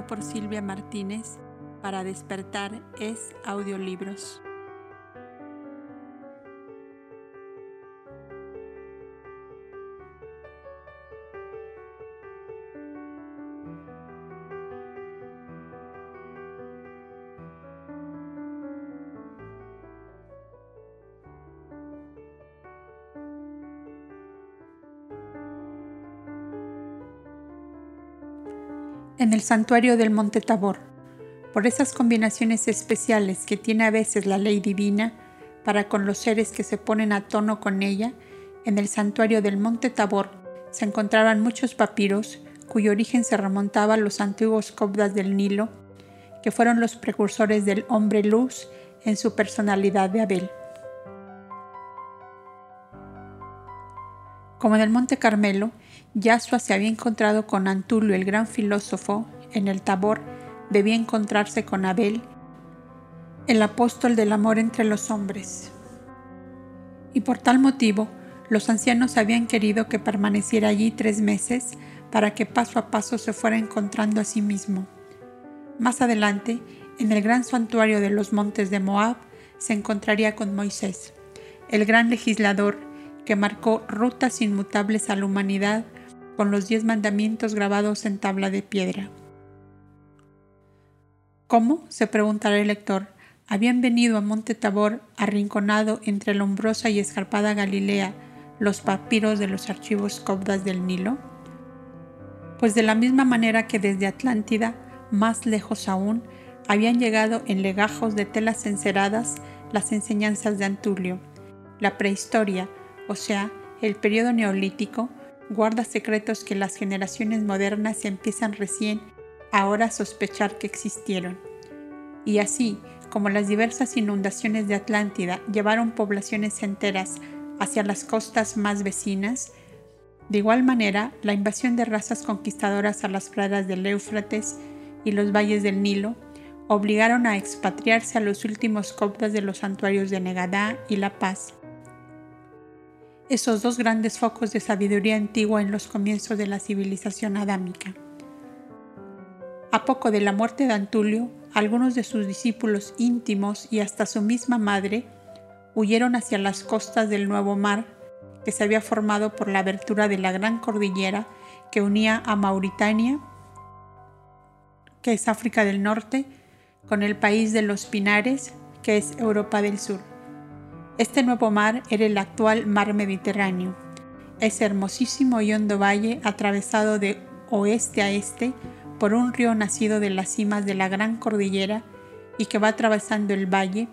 por Silvia Martínez para despertar es audiolibros. En el santuario del Monte Tabor, por esas combinaciones especiales que tiene a veces la ley divina para con los seres que se ponen a tono con ella, en el santuario del Monte Tabor se encontraban muchos papiros cuyo origen se remontaba a los antiguos cobdas del Nilo, que fueron los precursores del hombre luz en su personalidad de Abel. Como en el Monte Carmelo, Yasua se había encontrado con Antulio, el gran filósofo, en el Tabor debía encontrarse con Abel, el apóstol del amor entre los hombres. Y por tal motivo, los ancianos habían querido que permaneciera allí tres meses para que paso a paso se fuera encontrando a sí mismo. Más adelante, en el gran santuario de los montes de Moab, se encontraría con Moisés, el gran legislador que marcó rutas inmutables a la humanidad con los diez mandamientos grabados en tabla de piedra. ¿Cómo? se preguntará el lector. ¿Habían venido a Monte Tabor, arrinconado entre la umbrosa y escarpada Galilea, los papiros de los archivos cobdas del Nilo? Pues de la misma manera que desde Atlántida, más lejos aún, habían llegado en legajos de telas enceradas las enseñanzas de Antulio. La prehistoria, o sea, el periodo neolítico, guarda secretos que las generaciones modernas empiezan recién ahora a sospechar que existieron. Y así, como las diversas inundaciones de Atlántida llevaron poblaciones enteras hacia las costas más vecinas, de igual manera, la invasión de razas conquistadoras a las pradas del Éufrates y los valles del Nilo obligaron a expatriarse a los últimos coptas de los santuarios de Negadá y La Paz, esos dos grandes focos de sabiduría antigua en los comienzos de la civilización adámica. A poco de la muerte de Antulio, algunos de sus discípulos íntimos y hasta su misma madre huyeron hacia las costas del Nuevo Mar que se había formado por la abertura de la gran cordillera que unía a Mauritania, que es África del Norte, con el país de los Pinares, que es Europa del Sur. Este nuevo mar era el actual mar Mediterráneo. Ese hermosísimo y hondo valle atravesado de oeste a este por un río nacido de las cimas de la gran cordillera y que va atravesando el valle,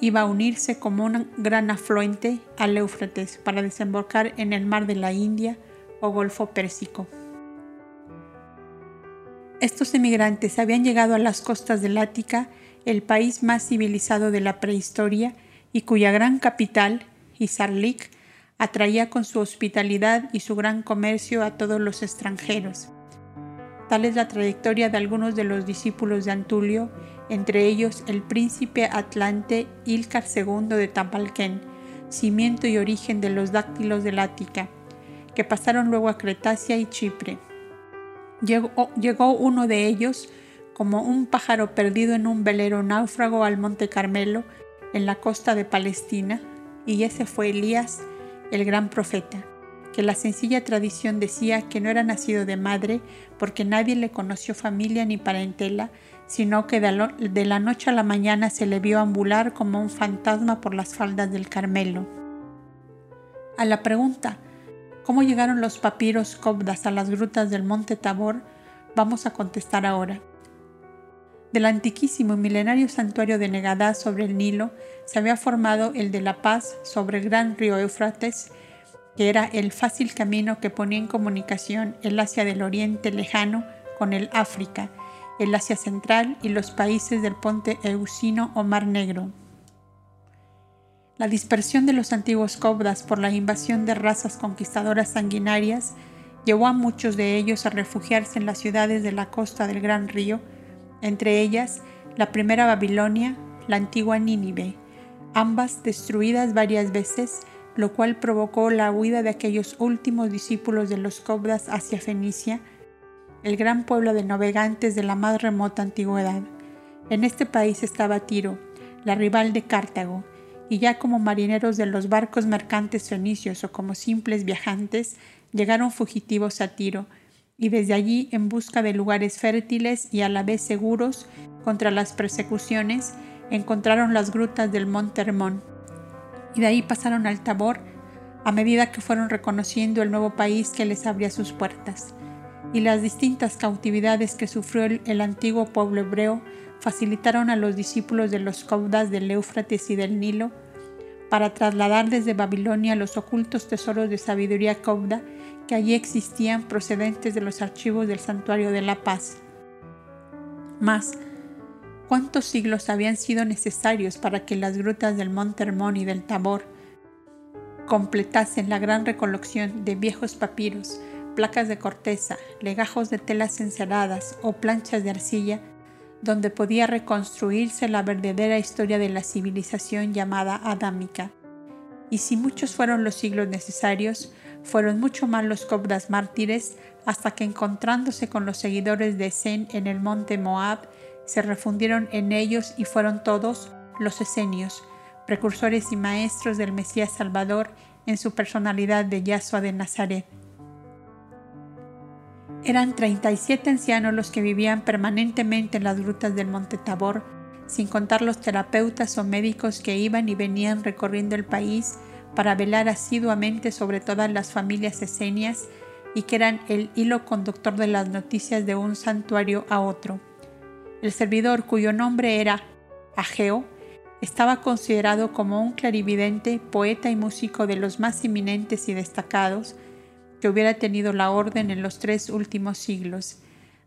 iba a unirse como un gran afluente al Éufrates para desembocar en el mar de la India o Golfo Pérsico. Estos emigrantes habían llegado a las costas del Ática, el país más civilizado de la prehistoria, y cuya gran capital, Isarlik, atraía con su hospitalidad y su gran comercio a todos los extranjeros. Tal es la trayectoria de algunos de los discípulos de Antulio, entre ellos el príncipe atlante Ilcar II de Tampalquén, cimiento y origen de los dáctilos del Ática, que pasaron luego a Cretacia y Chipre. Llegó, llegó uno de ellos como un pájaro perdido en un velero náufrago al Monte Carmelo, en la costa de Palestina, y ese fue Elías, el gran profeta, que la sencilla tradición decía que no era nacido de madre porque nadie le conoció familia ni parentela, sino que de la noche a la mañana se le vio ambular como un fantasma por las faldas del Carmelo. A la pregunta, ¿cómo llegaron los papiros cobdas a las grutas del monte Tabor? Vamos a contestar ahora. Del antiquísimo y milenario santuario de Negadá sobre el Nilo se había formado el de La Paz sobre el gran río Éufrates, que era el fácil camino que ponía en comunicación el Asia del Oriente lejano con el África, el Asia Central y los países del ponte Eusino o Mar Negro. La dispersión de los antiguos cobras por la invasión de razas conquistadoras sanguinarias llevó a muchos de ellos a refugiarse en las ciudades de la costa del Gran Río, entre ellas la primera Babilonia, la antigua Nínive, ambas destruidas varias veces, lo cual provocó la huida de aquellos últimos discípulos de los Cobras hacia Fenicia, el gran pueblo de navegantes de la más remota antigüedad. En este país estaba Tiro, la rival de Cartago, y ya como marineros de los barcos mercantes fenicios o como simples viajantes, llegaron fugitivos a Tiro, y desde allí, en busca de lugares fértiles y a la vez seguros contra las persecuciones, encontraron las grutas del Monte Hermón, y de ahí pasaron al Tabor a medida que fueron reconociendo el nuevo país que les abría sus puertas. Y las distintas cautividades que sufrió el, antiguo pueblo hebreo facilitaron a los discípulos de los caudas del Éufrates y del Nilo para trasladar desde Babilonia los ocultos tesoros de sabiduría cauda que allí existían procedentes de los archivos del santuario de la paz. Mas, ¿cuántos siglos habían sido necesarios para que las grutas del Monte Hermón y del Tabor completasen la gran recolección de viejos papiros, placas de corteza, legajos de telas enceradas o planchas de arcilla donde podía reconstruirse la verdadera historia de la civilización llamada adámica. Y si muchos fueron los siglos necesarios, fueron mucho más los cobras mártires hasta que encontrándose con los seguidores de Zen en el monte Moab, se refundieron en ellos y fueron todos los esenios, precursores y maestros del Mesías Salvador en su personalidad de Yahshua de Nazaret. Eran 37 ancianos los que vivían permanentemente en las grutas del Monte Tabor, sin contar los terapeutas o médicos que iban y venían recorriendo el país para velar asiduamente sobre todas las familias esenias y que eran el hilo conductor de las noticias de un santuario a otro. El servidor, cuyo nombre era Ageo, estaba considerado como un clarividente, poeta y músico de los más eminentes y destacados, que hubiera tenido la orden en los tres últimos siglos.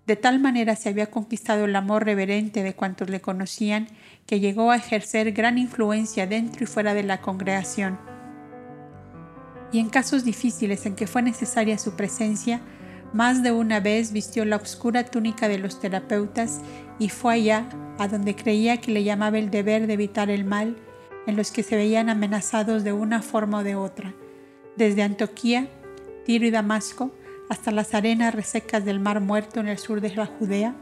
De tal manera se había conquistado el amor reverente de cuantos le conocían que llegó a ejercer gran influencia dentro y fuera de la congregación. Y en casos difíciles en que fue necesaria su presencia, más de una vez vistió la oscura túnica de los terapeutas y fue allá a donde creía que le llamaba el deber de evitar el mal en los que se veían amenazados de una forma o de otra. Desde Antioquía Tiro y Damasco, hasta las arenas resecas del Mar Muerto en el sur de la Judea,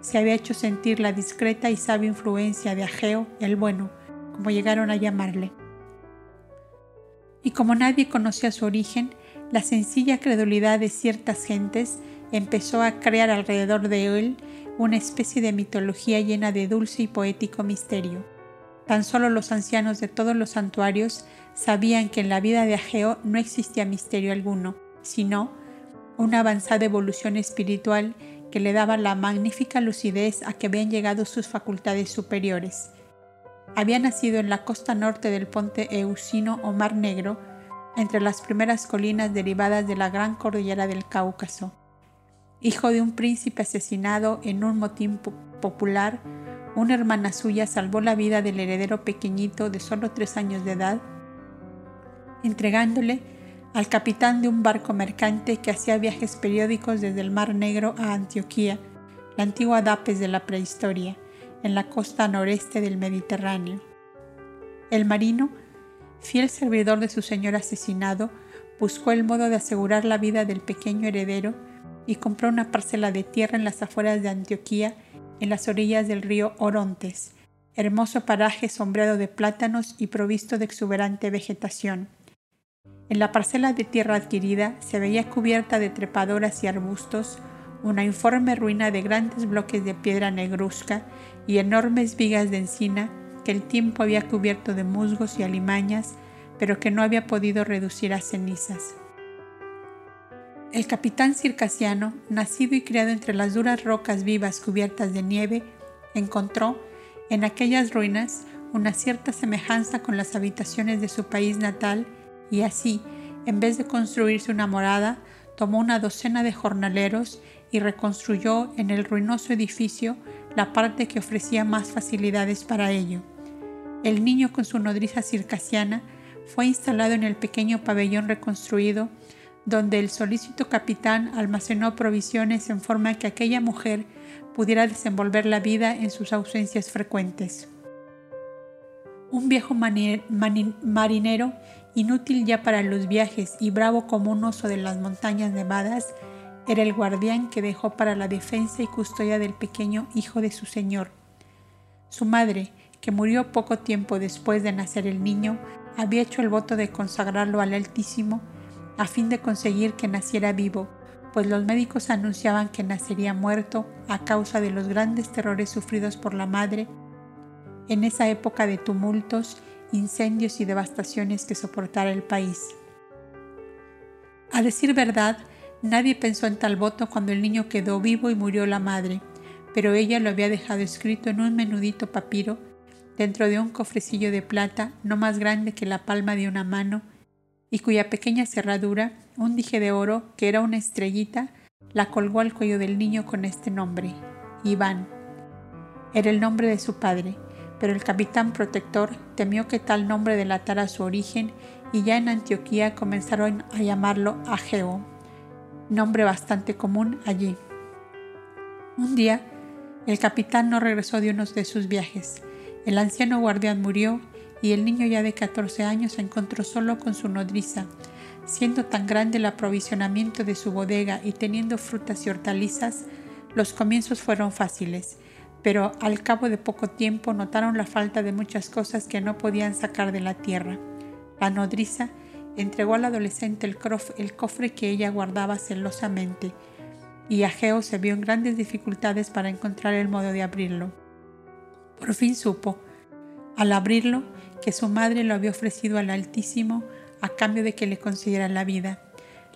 se había hecho sentir la discreta y sabia influencia de Ageo el Bueno, como llegaron a llamarle. Y como nadie conocía su origen, la sencilla credulidad de ciertas gentes empezó a crear alrededor de él una especie de mitología llena de dulce y poético misterio. Tan solo los ancianos de todos los santuarios sabían que en la vida de Ageo no existía misterio alguno, sino una avanzada evolución espiritual que le daba la magnífica lucidez a que habían llegado sus facultades superiores. Había nacido en la costa norte del ponte Eusino o Mar Negro, entre las primeras colinas derivadas de la gran cordillera del Cáucaso. Hijo de un príncipe asesinado en un motín popular, una hermana suya salvó la vida del heredero pequeñito de solo tres años de edad entregándole al capitán de un barco mercante que hacía viajes periódicos desde el Mar Negro a Antioquía, la antigua Dapes de la prehistoria, en la costa noreste del Mediterráneo. El marino, fiel servidor de su señor asesinado, buscó el modo de asegurar la vida del pequeño heredero y compró una parcela de tierra en las afueras de Antioquía, en las orillas del río Orontes, hermoso paraje sombreado de plátanos y provisto de exuberante vegetación. En la parcela de tierra adquirida se veía cubierta de trepadoras y arbustos una informe ruina de grandes bloques de piedra negruzca y enormes vigas de encina que el tiempo había cubierto de musgos y alimañas, pero que no había podido reducir a cenizas. El capitán circasiano, nacido y criado entre las duras rocas vivas cubiertas de nieve, encontró en aquellas ruinas una cierta semejanza con las habitaciones de su país natal y así, en vez de construirse una morada, tomó una docena de jornaleros y reconstruyó en el ruinoso edificio la parte que ofrecía más facilidades para ello. El niño con su nodriza circasiana fue instalado en el pequeño pabellón reconstruido donde el solícito capitán almacenó provisiones en forma que aquella mujer pudiera desenvolver la vida en sus ausencias frecuentes. Un viejo marinero inútil ya para los viajes y bravo como un oso de las montañas nevadas, era el guardián que dejó para la defensa y custodia del pequeño hijo de su señor. Su madre, que murió poco tiempo después de nacer el niño, había hecho el voto de consagrarlo al Altísimo a fin de conseguir que naciera vivo, pues los médicos anunciaban que nacería muerto a causa de los grandes terrores sufridos por la madre en esa época de tumultos, incendios y devastaciones que soportara el país. A decir verdad, nadie pensó en tal voto cuando el niño quedó vivo y murió la madre, pero ella lo había dejado escrito en un menudito papiro dentro de un cofrecillo de plata no más grande que la palma de una mano y cuya pequeña cerradura, un dije de oro que era una estrellita, la colgó al cuello del niño con este nombre, Iván. Era el nombre de su padre, pero el capitán protector temió que tal nombre delatara su origen y ya en Antioquía comenzaron a llamarlo Ageo, nombre bastante común allí. Un día, el capitán no regresó de uno de sus viajes. El anciano guardián murió y el niño ya de 14 años se encontró solo con su nodriza. Siendo tan grande el aprovisionamiento de su bodega y teniendo frutas y hortalizas, los comienzos fueron fáciles pero al cabo de poco tiempo notaron la falta de muchas cosas que no podían sacar de la tierra. La nodriza entregó al adolescente el, cofre que ella guardaba celosamente, y Ageo se vio en grandes dificultades para encontrar el modo de abrirlo. Por fin supo, al abrirlo, que su madre lo había ofrecido al Altísimo a cambio de que le consiguiera la vida.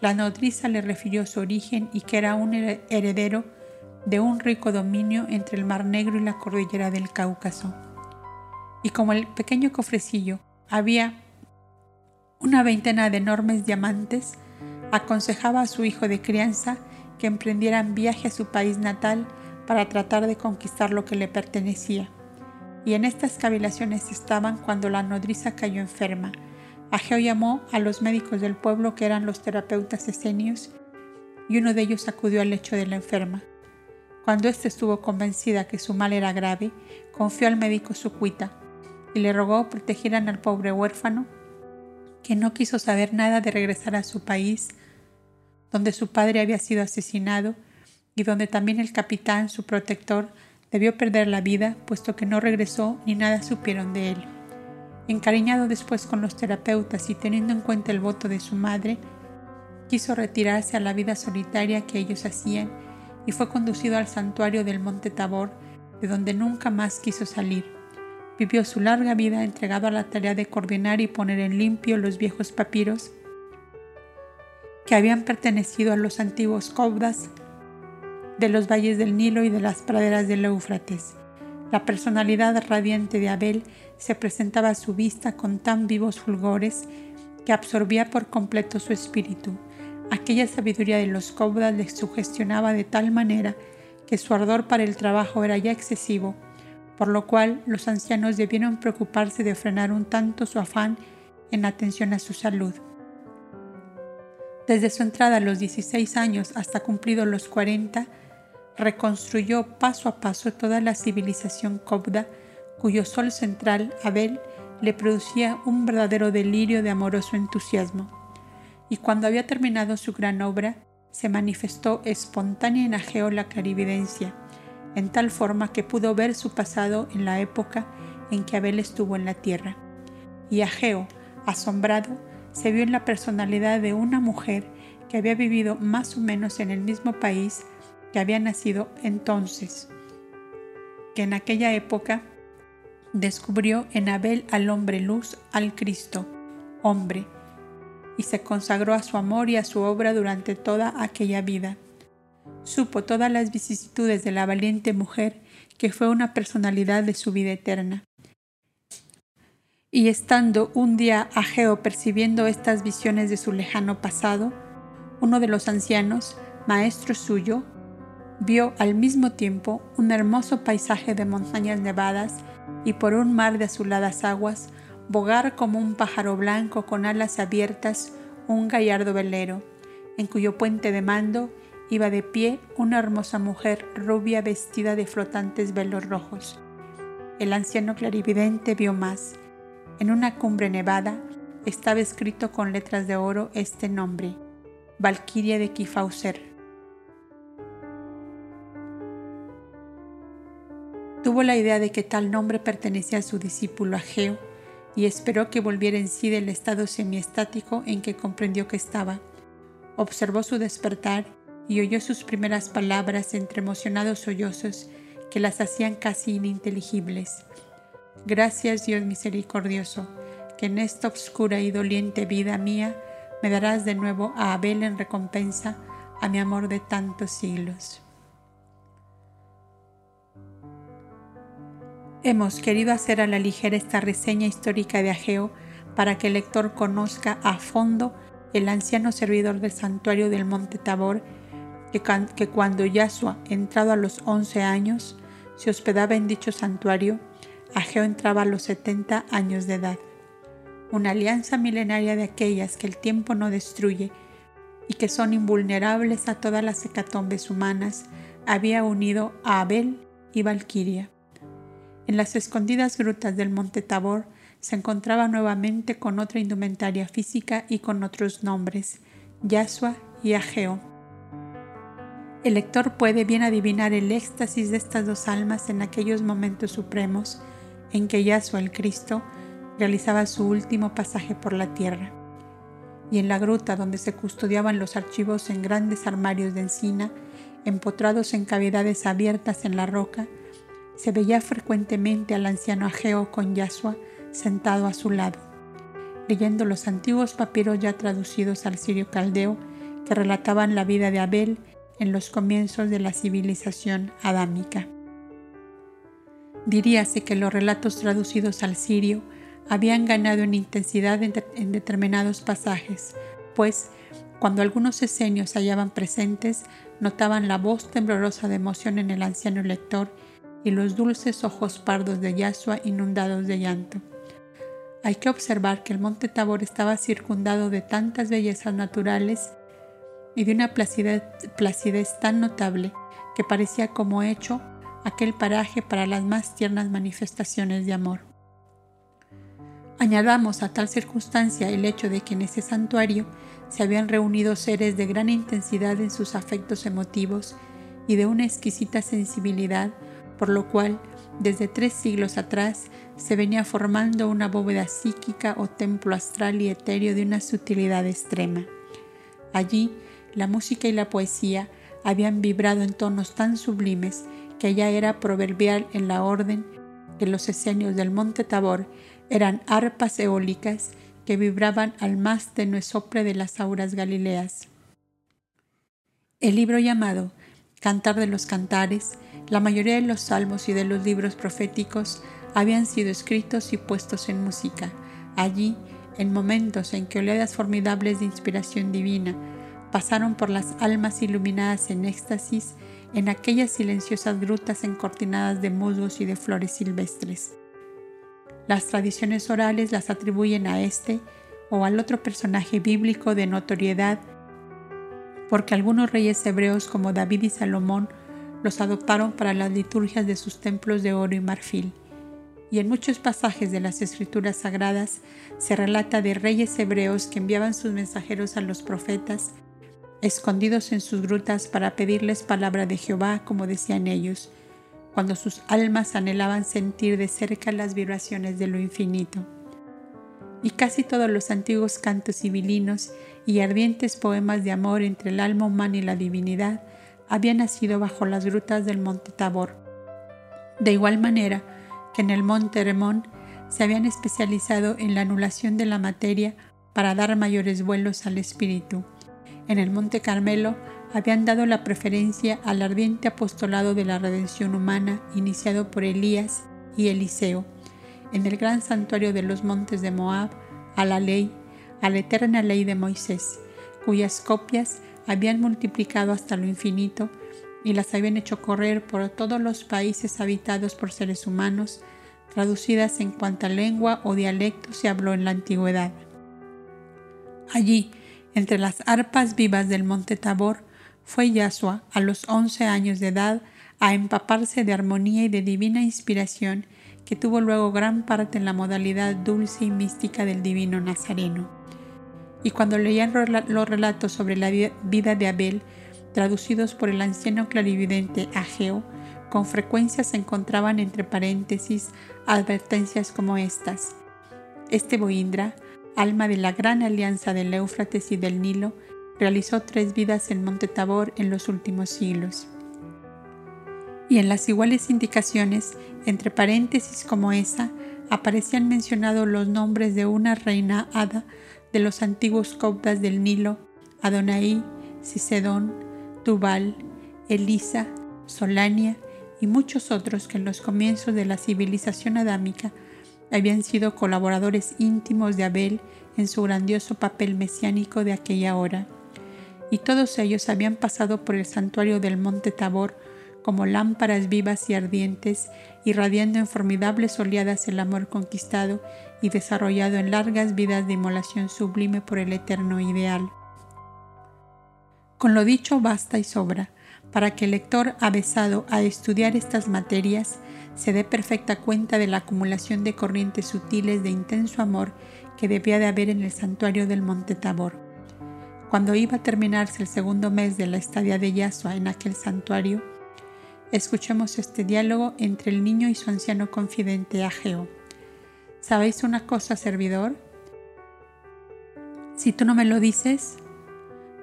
La nodriza le refirió su origen y que era un heredero de un rico dominio entre el Mar Negro y la cordillera del Cáucaso. Y como el pequeño cofrecillo había una veintena de enormes diamantes, aconsejaba a su hijo de crianza que emprendieran viaje a su país natal para tratar de conquistar lo que le pertenecía. Y en estas cavilaciones estaban cuando la nodriza cayó enferma. Ageo llamó a los médicos del pueblo que eran los terapeutas esenios y uno de ellos acudió al lecho de la enferma. Cuando éste estuvo convencida que su mal era grave, confió al médico su cuita y le rogó protegieran al pobre huérfano, que no quiso saber nada de regresar a su país, donde su padre había sido asesinado y donde también el capitán, su protector, debió perder la vida, puesto que no regresó ni nada supieron de él. Encariñado después con los terapeutas y teniendo en cuenta el voto de su madre, quiso retirarse a la vida solitaria que ellos hacían y fue conducido al santuario del monte Tabor, de donde nunca más quiso salir. Vivió su larga vida entregado a la tarea de coordinar y poner en limpio los viejos papiros que habían pertenecido a los antiguos cobdas de los valles del Nilo y de las praderas del Éufrates. La personalidad radiante de Abel se presentaba a su vista con tan vivos fulgores que absorbía por completo su espíritu. Aquella sabiduría de los cobdas les sugestionaba de tal manera que su ardor para el trabajo era ya excesivo, por lo cual los ancianos debieron preocuparse de frenar un tanto su afán en atención a su salud. Desde su entrada a los 16 años hasta cumplidos los 40, reconstruyó paso a paso toda la civilización cobda, cuyo sol central, Abel, le producía un verdadero delirio de amoroso entusiasmo y cuando había terminado su gran obra, se manifestó espontánea en Ageo la clarividencia, en tal forma que pudo ver su pasado en la época en que Abel estuvo en la tierra. Y Ageo, asombrado, se vio en la personalidad de una mujer que había vivido más o menos en el mismo país que había nacido entonces, que en aquella época descubrió en Abel al hombre luz, al Cristo, hombre, y se consagró a su amor y a su obra durante toda aquella vida. Supo todas las vicisitudes de la valiente mujer que fue una personalidad de su vida eterna. Y estando un día Ageo percibiendo estas visiones de su lejano pasado, uno de los ancianos, maestro suyo, vio al mismo tiempo un hermoso paisaje de montañas nevadas y por un mar de azuladas aguas bogar como un pájaro blanco con alas abiertas un gallardo velero, en cuyo puente de mando iba de pie una hermosa mujer rubia vestida de flotantes velos rojos. El anciano clarividente vio más. En una cumbre nevada estaba escrito con letras de oro este nombre, Valquiria de Kifauser. Tuvo la idea de que tal nombre pertenecía a su discípulo Ageo y esperó que volviera en sí del estado semiestático en que comprendió que estaba. Observó su despertar y oyó sus primeras palabras entre emocionados sollozos que las hacían casi ininteligibles. Gracias Dios misericordioso, que en esta oscura y doliente vida mía me darás de nuevo a Abel en recompensa a mi amor de tantos siglos. Hemos querido hacer a la ligera esta reseña histórica de Ageo para que el lector conozca a fondo el anciano servidor del santuario del monte Tabor, que, cuando Yahshua, entrado a los 11 años, se hospedaba en dicho santuario, Ageo entraba a los 70 años de edad. Una alianza milenaria de aquellas que el tiempo no destruye y que son invulnerables a todas las hecatombes humanas, había unido a Abel y Valquiria. En las escondidas grutas del monte Tabor se encontraba nuevamente con otra indumentaria física y con otros nombres, Yasua y Ageo. El lector puede bien adivinar el éxtasis de estas dos almas en aquellos momentos supremos en que Yasua el Cristo realizaba su último pasaje por la tierra. Y en la gruta donde se custodiaban los archivos en grandes armarios de encina, empotrados en cavidades abiertas en la roca, se veía frecuentemente al anciano Ageo con Yasua sentado a su lado, leyendo los antiguos papiros ya traducidos al sirio caldeo que relataban la vida de Abel en los comienzos de la civilización adámica. Diríase que los relatos traducidos al sirio habían ganado en intensidad en, determinados pasajes, pues cuando algunos esenios se hallaban presentes, notaban la voz temblorosa de emoción en el anciano lector y los dulces ojos pardos de Yasua inundados de llanto. Hay que observar que el monte Tabor estaba circundado de tantas bellezas naturales y de una placidez, tan notable que parecía como hecho aquel paraje para las más tiernas manifestaciones de amor. Añadamos a tal circunstancia el hecho de que en ese santuario se habían reunido seres de gran intensidad en sus afectos emotivos y de una exquisita sensibilidad por lo cual desde tres siglos atrás se venía formando una bóveda psíquica o templo astral y etéreo de una sutilidad extrema. Allí la música y la poesía habían vibrado en tonos tan sublimes que ya era proverbial en la orden que los esenios del monte Tabor eran arpas eólicas que vibraban al más tenue sopre de las auras galileas. El libro llamado Cantar de los Cantares la mayoría de los salmos y de los libros proféticos habían sido escritos y puestos en música. Allí, en momentos en que oleadas formidables de inspiración divina pasaron por las almas iluminadas en éxtasis en aquellas silenciosas grutas encortinadas de musgos y de flores silvestres. Las tradiciones orales las atribuyen a este o al otro personaje bíblico de notoriedad, porque algunos reyes hebreos como David y Salomón los adoptaron para las liturgias de sus templos de oro y marfil. Y en muchos pasajes de las escrituras sagradas se relata de reyes hebreos que enviaban sus mensajeros a los profetas, escondidos en sus grutas para pedirles palabra de Jehová, como decían ellos, cuando sus almas anhelaban sentir de cerca las vibraciones de lo infinito. Y casi todos los antiguos cantos civilinos y ardientes poemas de amor entre el alma humana y la divinidad había nacido bajo las grutas del monte Tabor. De igual manera que en el monte Hermón se habían especializado en la anulación de la materia para dar mayores vuelos al espíritu. En el monte Carmelo habían dado la preferencia al ardiente apostolado de la redención humana iniciado por Elías y Eliseo. En el gran santuario de los montes de Moab, a la ley, a la eterna ley de Moisés, cuyas copias habían multiplicado hasta lo infinito y las habían hecho correr por todos los países habitados por seres humanos, traducidas en cuanta lengua o dialecto se habló en la antigüedad. Allí, entre las arpas vivas del monte Tabor, fue Yasua, a los once años de edad, a empaparse de armonía y de divina inspiración, que tuvo luego gran parte en la modalidad dulce y mística del divino Nazareno y cuando leían los relatos sobre la vida de Abel, traducidos por el anciano clarividente Ageo, con frecuencia se encontraban entre paréntesis advertencias como estas. Este Boindra, alma de la gran alianza del Éufrates y del Nilo, realizó tres vidas en Monte Tabor en los últimos siglos. Y en las iguales indicaciones, entre paréntesis como esa, aparecían mencionados los nombres de una reina hada de los antiguos coptas del Nilo, Adonai, Cicedón, Tubal, Elisa, Solania y muchos otros que en los comienzos de la civilización adámica habían sido colaboradores íntimos de Abel en su grandioso papel mesiánico de aquella hora. Y todos ellos habían pasado por el santuario del monte Tabor como lámparas vivas y ardientes, irradiando en formidables oleadas el amor conquistado y desarrollado en largas vidas de inmolación sublime por el eterno ideal. Con lo dicho basta y sobra para que el lector avesado a estudiar estas materias se dé perfecta cuenta de la acumulación de corrientes sutiles de intenso amor que debía de haber en el santuario del Monte Tabor. Cuando iba a terminarse el segundo mes de la estadía de Yasua en aquel santuario, escuchemos este diálogo entre el niño y su anciano confidente Ageo. ¿Sabéis una cosa, servidor? Si tú no me lo dices,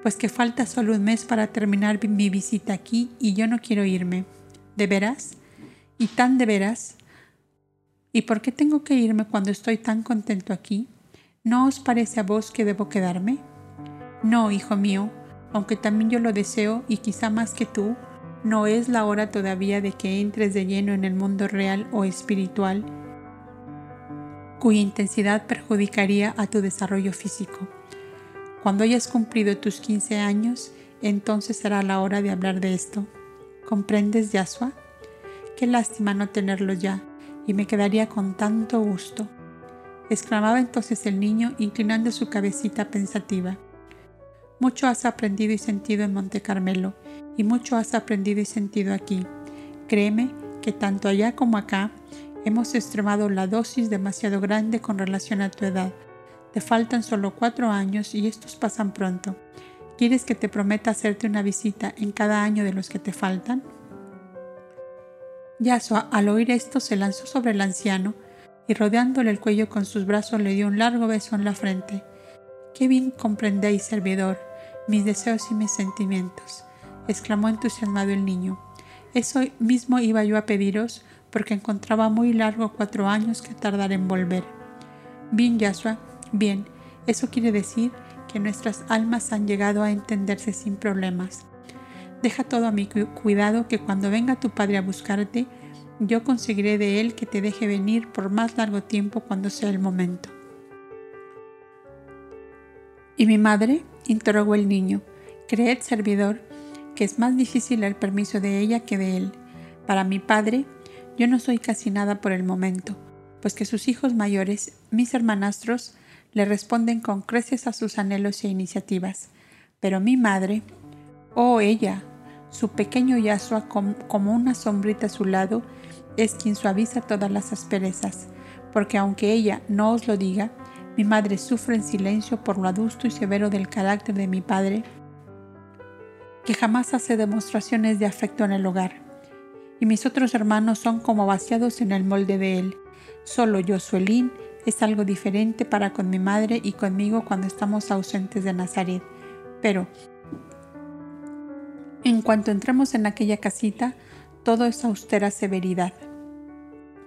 pues que falta solo un mes para terminar mi visita aquí y yo no quiero irme. ¿De veras? ¿Y tan de veras? ¿Y por qué tengo que irme cuando estoy tan contento aquí? ¿No os parece a vos que debo quedarme? No, hijo mío, aunque también yo lo deseo y quizá más que tú, no es la hora todavía de que entres de lleno en el mundo real o espiritual, cuya intensidad perjudicaría a tu desarrollo físico. Cuando hayas cumplido tus 15 años, entonces será la hora de hablar de esto. ¿Comprendes, Yasua? Qué lástima no tenerlo ya, y me quedaría con tanto gusto. exclamaba entonces el niño, inclinando su cabecita pensativa. Mucho has aprendido y sentido en Monte Carmelo, y mucho has aprendido y sentido aquí. Créeme que tanto allá como acá hemos extremado la dosis demasiado grande con relación a tu edad te faltan solo cuatro años y estos pasan pronto. ¿Quieres que te prometa hacerte una visita en cada año de los que te faltan? Yasua, al oír esto, se lanzó sobre el anciano y rodeándole el cuello con sus brazos le dio un largo beso en la frente. Qué bien comprendéis, servidor, mis deseos y mis sentimientos, exclamó entusiasmado el niño. Eso mismo iba yo a pediros porque encontraba muy largo cuatro años que tardar en volver. Bien, Yasua, Bien, eso quiere decir que nuestras almas han llegado a entenderse sin problemas. Deja todo a mi cuidado que cuando venga tu padre a buscarte, yo conseguiré de él que te deje venir por más largo tiempo cuando sea el momento. ¿Y mi madre? interrogó el niño. Creed, servidor, que es más difícil el permiso de ella que de él. Para mi padre, yo no soy casi nada por el momento, pues que sus hijos mayores, mis hermanastros, le responden con creces a sus anhelos e iniciativas. Pero mi madre, oh ella, su pequeño Yasua como una sombrita a su lado, es quien suaviza todas las asperezas, porque aunque ella no os lo diga, mi madre sufre en silencio por lo adusto y severo del carácter de mi padre, que jamás hace demostraciones de afecto en el hogar. Y mis otros hermanos son como vaciados en el molde de él. Solo yo, es algo diferente para con mi madre y conmigo cuando estamos ausentes de Nazaret. Pero en cuanto entremos en aquella casita, todo es austera severidad.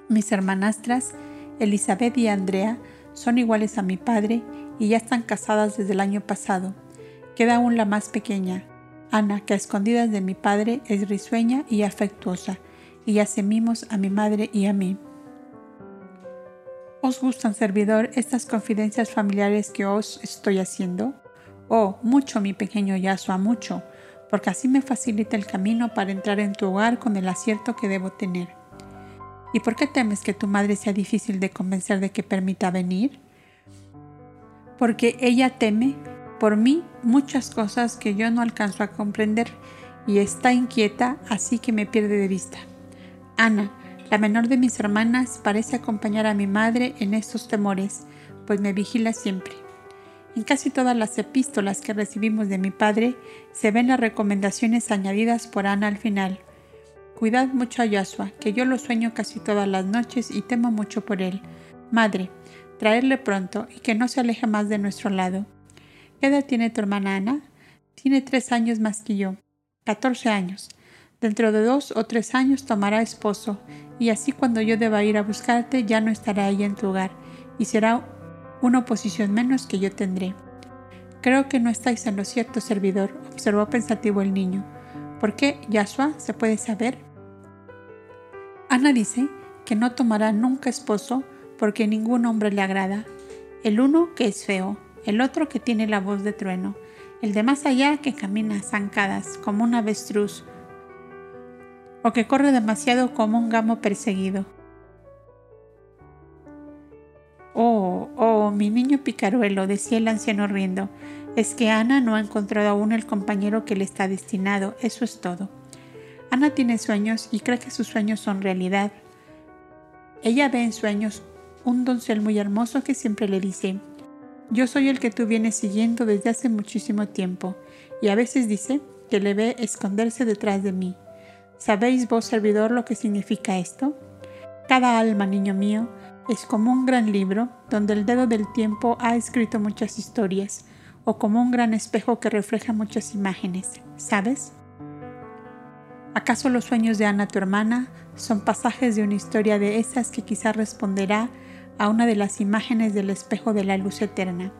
Mis hermanastras, Elizabeth y Andrea, son iguales a mi padre y ya están casadas desde el año pasado. Queda aún la más pequeña, Ana, que a escondidas de mi padre es risueña y afectuosa, y hace mimos a mi madre y a mí. ¿Os gustan, servidor, estas confidencias familiares que os estoy haciendo? Oh, mucho, mi pequeño Yasua, mucho, porque así me facilita el camino para entrar en tu hogar con el acierto que debo tener. ¿Y por qué temes que tu madre sea difícil de convencer de que permita venir? Porque ella teme por mí muchas cosas que yo no alcanzo a comprender y está inquieta, así que me pierde de vista. Ana, la menor de mis hermanas parece acompañar a mi madre en estos temores, pues me vigila siempre. En casi todas las epístolas que recibimos de mi padre se ven las recomendaciones añadidas por Ana al final, Cuidad mucho a Yasua, que yo lo sueño casi todas las noches y temo mucho por él. Madre, traerle pronto y que no se aleje más de nuestro lado. ¿Qué edad tiene tu hermana Ana? Tiene tres años más que yo. Catorce años. Dentro de dos o tres años tomará esposo, y así cuando yo deba ir a buscarte ya no estará ella en tu hogar, y será una oposición menos que yo tendré. Creo que no estáis en lo cierto, servidor, observó pensativo el niño. ¿Por qué, Yasua? ¿Se puede saber? Ana dice que no tomará nunca esposo porque ningún hombre le agrada. El uno que es feo, el otro que tiene la voz de trueno, el de más allá que camina zancadas como un avestruz, o que corre demasiado como un gamo perseguido. Oh, oh, mi niño picaruelo, decía el anciano riendo, es que Ana no ha encontrado aún el compañero que le está destinado, eso es todo. Ana tiene sueños y cree que sus sueños son realidad. Ella ve en sueños un doncel muy hermoso que siempre le dice, yo soy el que tú vienes siguiendo desde hace muchísimo tiempo, y a veces dice que le ve esconderse detrás de mí. ¿Sabéis vos, servidor, lo que significa esto? Cada alma, niño mío, es como un gran libro donde el dedo del tiempo ha escrito muchas historias, o como un gran espejo que refleja muchas imágenes, ¿sabes? ¿Acaso los sueños de Ana, tu hermana, son pasajes de una historia de esas que quizá responderá a una de las imágenes del espejo de la luz eterna?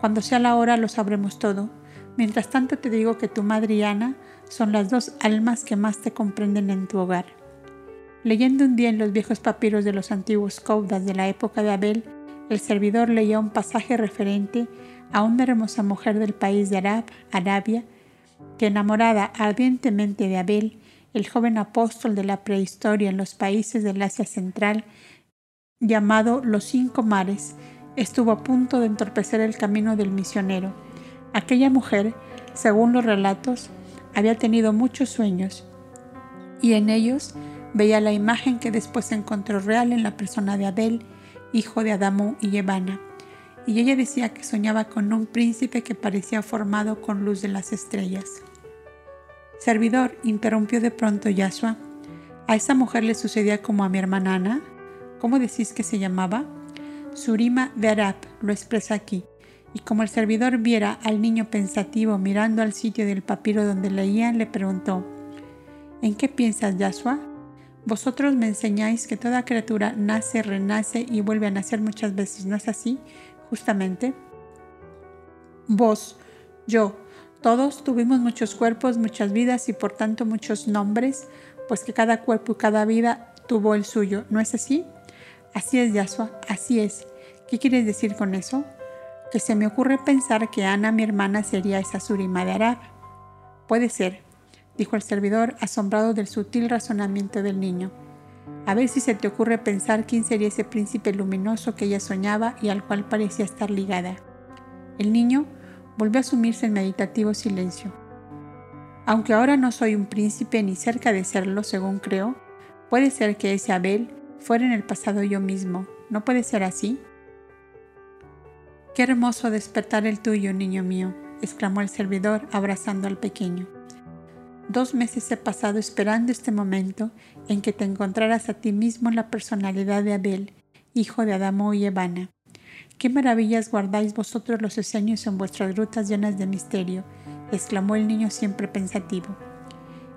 Cuando sea la hora lo sabremos todo. Mientras tanto te digo que tu madre y Ana son las dos almas que más te comprenden en tu hogar. Leyendo un día en los viejos papiros de los antiguos caudas de la época de Abel, el servidor leía un pasaje referente a una hermosa mujer del país de Arab, Arabia, que enamorada ardientemente de Abel, el joven apóstol de la prehistoria en los países del Asia Central, llamado los Cinco Mares, estuvo a punto de entorpecer el camino del misionero. Aquella mujer, según los relatos, había tenido muchos sueños y en ellos veía la imagen que después encontró real en la persona de Abel, hijo de Adamo y Evana. Y ella decía que soñaba con un príncipe que parecía formado con luz de las estrellas. Servidor, interrumpió de pronto Yashua. ¿A esa mujer le sucedía como a mi hermana Ana? ¿Cómo decís que se llamaba? Surima de Arab lo expresa aquí. Y como el servidor viera al niño pensativo mirando al sitio del papiro donde leían, le preguntó, ¿En qué piensas, Yashua? Vosotros me enseñáis que toda criatura nace, renace y vuelve a nacer muchas veces, ¿no es así? Justamente. Vos, yo, todos tuvimos muchos cuerpos, muchas vidas y por tanto muchos nombres, pues que cada cuerpo y cada vida tuvo el suyo, ¿no es así? Así es, Yasua, así es. ¿Qué quieres decir con eso? Que se me ocurre pensar que Ana, mi hermana, sería esa Surima de Arab. Puede ser, dijo el servidor, asombrado del sutil razonamiento del niño. A ver si se te ocurre pensar quién sería ese príncipe luminoso que ella soñaba y al cual parecía estar ligada. El niño volvió a sumirse en meditativo silencio. Aunque ahora no soy un príncipe ni cerca de serlo, según creo, puede ser que ese Abel fuera en el pasado yo mismo. ¿No puede ser así? Qué hermoso despertar el tuyo, niño mío, exclamó el servidor abrazando al pequeño. Dos meses he pasado esperando este momento en que te encontraras a ti mismo en la personalidad de Abel, hijo de Adamo y Evana. Qué maravillas guardáis vosotros los esenios en vuestras grutas llenas de misterio, exclamó el niño siempre pensativo.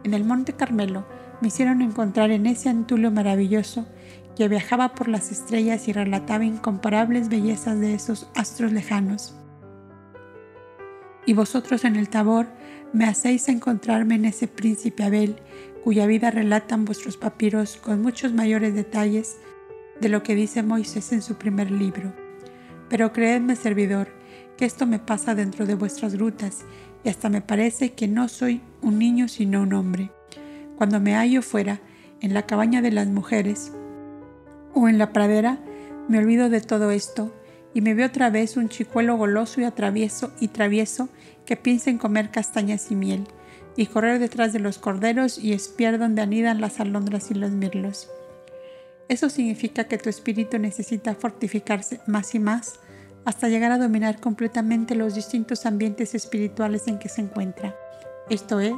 En el monte Carmelo me hicieron encontrar en ese antulio maravilloso que viajaba por las estrellas y relataba incomparables bellezas de esos astros lejanos. Y vosotros en el Tabor me hacéis encontrarme en ese príncipe Abel, cuya vida relatan vuestros papiros con muchos mayores detalles de lo que dice Moisés en su primer libro. Pero creedme, servidor, que esto me pasa dentro de vuestras grutas y hasta me parece que no soy un niño sino un hombre. Cuando me hallo fuera, en la cabaña de las mujeres o en la pradera, me olvido de todo esto y me veo otra vez un chicuelo goloso y atravieso y travieso que piensa en comer castañas y miel, y correr detrás de los corderos y espiar donde anidan las alondras y los mirlos. Eso significa que tu espíritu necesita fortificarse más y más hasta llegar a dominar completamente los distintos ambientes espirituales en que se encuentra. Esto es,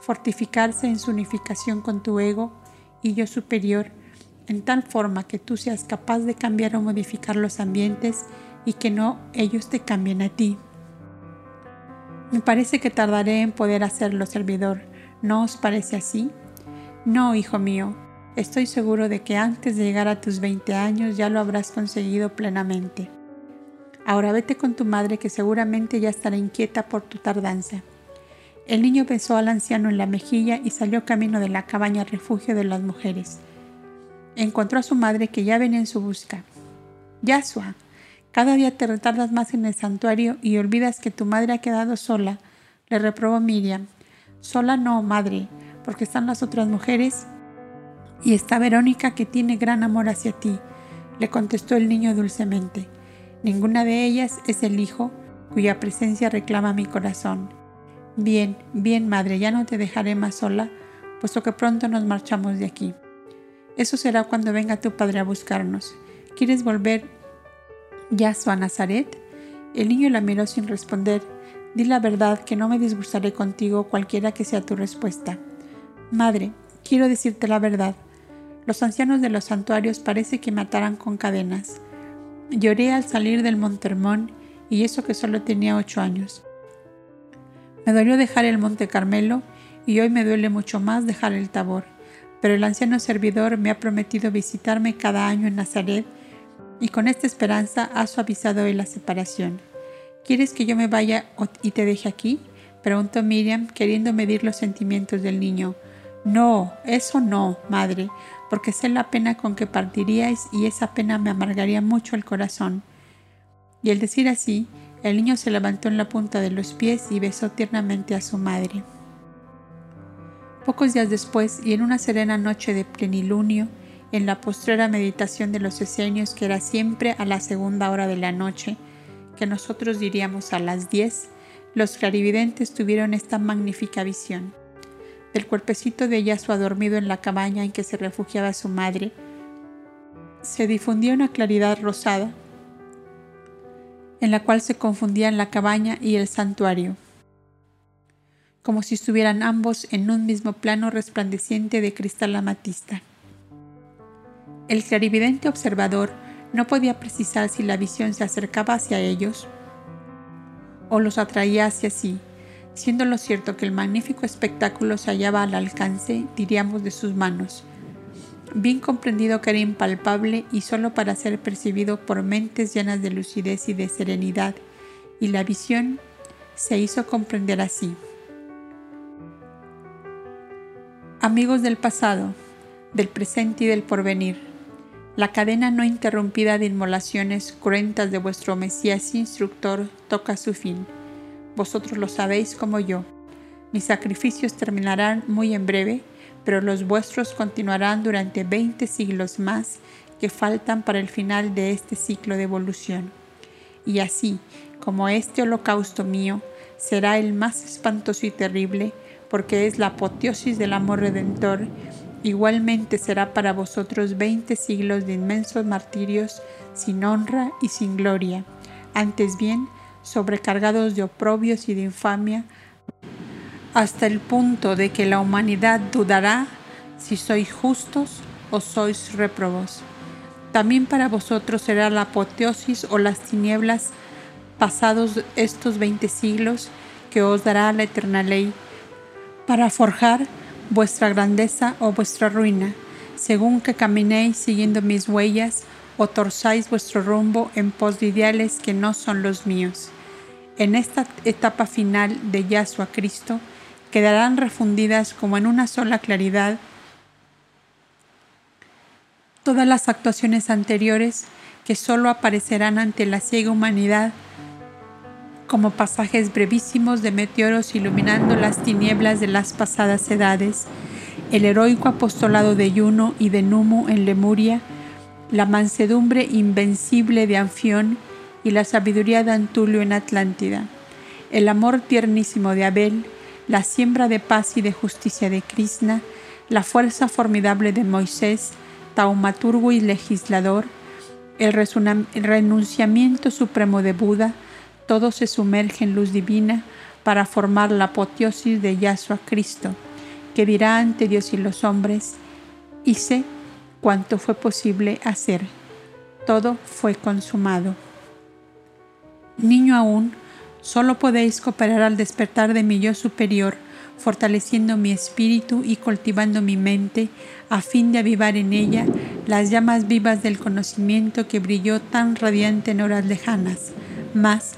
fortificarse en su unificación con tu ego y yo superior, en tal forma que tú seas capaz de cambiar o modificar los ambientes y que no ellos te cambien a ti. Me parece que tardaré en poder hacerlo, servidor. ¿No os parece así? No, hijo mío, estoy seguro de que antes de llegar a tus 20 años ya lo habrás conseguido plenamente. Ahora vete con tu madre que seguramente ya estará inquieta por tu tardanza. El niño besó al anciano en la mejilla y salió camino de la cabaña refugio de las mujeres. Encontró a su madre que ya venía en su busca. Yasua, cada día te retardas más en el santuario y olvidas que tu madre ha quedado sola, le reprobó Miriam. Sola no, madre, porque están las otras mujeres y está Verónica que tiene gran amor hacia ti, le contestó el niño dulcemente. Ninguna de ellas es el hijo cuya presencia reclama mi corazón. Bien, bien, madre, ya no te dejaré más sola, puesto que pronto nos marchamos de aquí. Eso será cuando venga tu padre a buscarnos. ¿Quieres volver ya a Nazaret? El niño la miró sin responder. Di la verdad que no me disgustaré contigo cualquiera que sea tu respuesta. Madre, quiero decirte la verdad. Los ancianos de los santuarios parece que me con cadenas. Lloré al salir del Montermón y eso que solo tenía ocho años. Me dolió dejar el Monte Carmelo y hoy me duele mucho más dejar el Tabor, pero el anciano servidor me ha prometido visitarme cada año en Nazaret y con esta esperanza ha suavizado hoy la separación. ¿Quieres que yo me vaya y te deje aquí? preguntó Miriam, queriendo medir los sentimientos del niño. No, eso no, madre, porque sé la pena con que partiríais y esa pena me amargaría mucho el corazón. Y al decir así, el niño se levantó en la punta de los pies y besó tiernamente a su madre. Pocos días después, y en una serena noche de plenilunio, en la postrera meditación de los esenios, que era siempre a la segunda hora de la noche, que nosotros diríamos a las diez, los clarividentes tuvieron esta magnífica visión. Del cuerpecito de Yasua dormido en la cabaña en que se refugiaba su madre, se difundía una claridad rosada, en la cual se confundían la cabaña y el santuario, como si estuvieran ambos en un mismo plano resplandeciente de cristal amatista. El clarividente observador no podía precisar si la visión se acercaba hacia ellos o los atraía hacia sí, siendo lo cierto que el magnífico espectáculo se hallaba al alcance, diríamos, de sus manos, bien comprendido que era impalpable y solo para ser percibido por mentes llenas de lucidez y de serenidad, y la visión se hizo comprender así. Amigos del pasado, del presente y del porvenir, la cadena no interrumpida de inmolaciones cruentas de vuestro Mesías instructor toca su fin vosotros lo sabéis como yo. Mis sacrificios terminarán muy en breve, pero los vuestros continuarán durante veinte siglos más que faltan para el final de este ciclo de evolución. Y así como este holocausto mío será el más espantoso y terrible, porque es la apoteosis del amor redentor, igualmente será para vosotros veinte siglos de inmensos martirios sin honra y sin gloria. Antes bien, sobrecargados de oprobios y de infamia, hasta el punto de que la humanidad dudará si sois justos o sois réprobos. También para vosotros será la apoteosis o las tinieblas pasados estos veinte siglos que os dará la eterna ley, para forjar vuestra grandeza o vuestra ruina, según que caminéis siguiendo mis huellas o torzáis vuestro rumbo en pos de ideales que no son los míos. En esta etapa final de Yahshua Cristo quedarán refundidas como en una sola claridad todas las actuaciones anteriores que solo aparecerán ante la ciega humanidad como pasajes brevísimos de meteoros iluminando las tinieblas de las pasadas edades, el heroico apostolado de Yuno y de Numu en Lemuria, la mansedumbre invencible de Anfión y la sabiduría de Antulio en Atlántida, el amor tiernísimo de Abel, la siembra de paz y de justicia de Krishna, la fuerza formidable de Moisés, taumaturgo y legislador, el renunciamiento supremo de Buda, todo se sumerge en luz divina para formar la apoteosis de Yahshua Cristo que dirá ante Dios y los hombres, hice cuanto fue posible hacer. Todo fue consumado. Niño aún, solo podéis cooperar al despertar de mi yo superior, fortaleciendo mi espíritu y cultivando mi mente, a fin de avivar en ella las llamas vivas del conocimiento que brilló tan radiante en horas lejanas. Mas,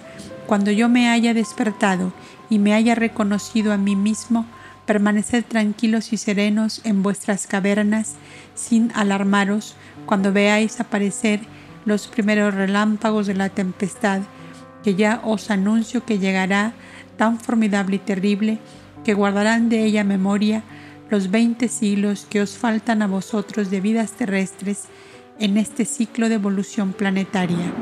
cuando yo me haya despertado y me haya reconocido a mí mismo, permaneced tranquilos y serenos en vuestras cavernas, sin alarmaros cuando veáis aparecer los primeros relámpagos de la tempestad, que ya os anuncio que llegará tan formidable y terrible que guardarán de ella memoria los veinte siglos que os faltan a vosotros de vidas terrestres en este ciclo de evolución planetaria.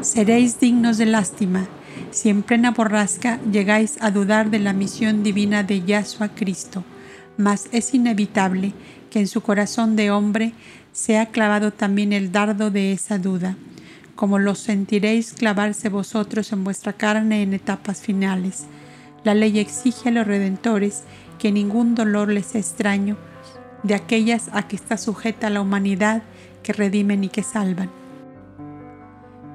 Seréis dignos de lástima si en plena borrasca llegáis a dudar de la misión divina de Yahshua Cristo, mas es inevitable que en su corazón de hombre sea clavado también el dardo de esa duda, como lo sentiréis clavarse vosotros en vuestra carne en etapas finales. La ley exige a los redentores que ningún dolor les sea extraño de aquellas a que está sujeta la humanidad que redimen y que salvan.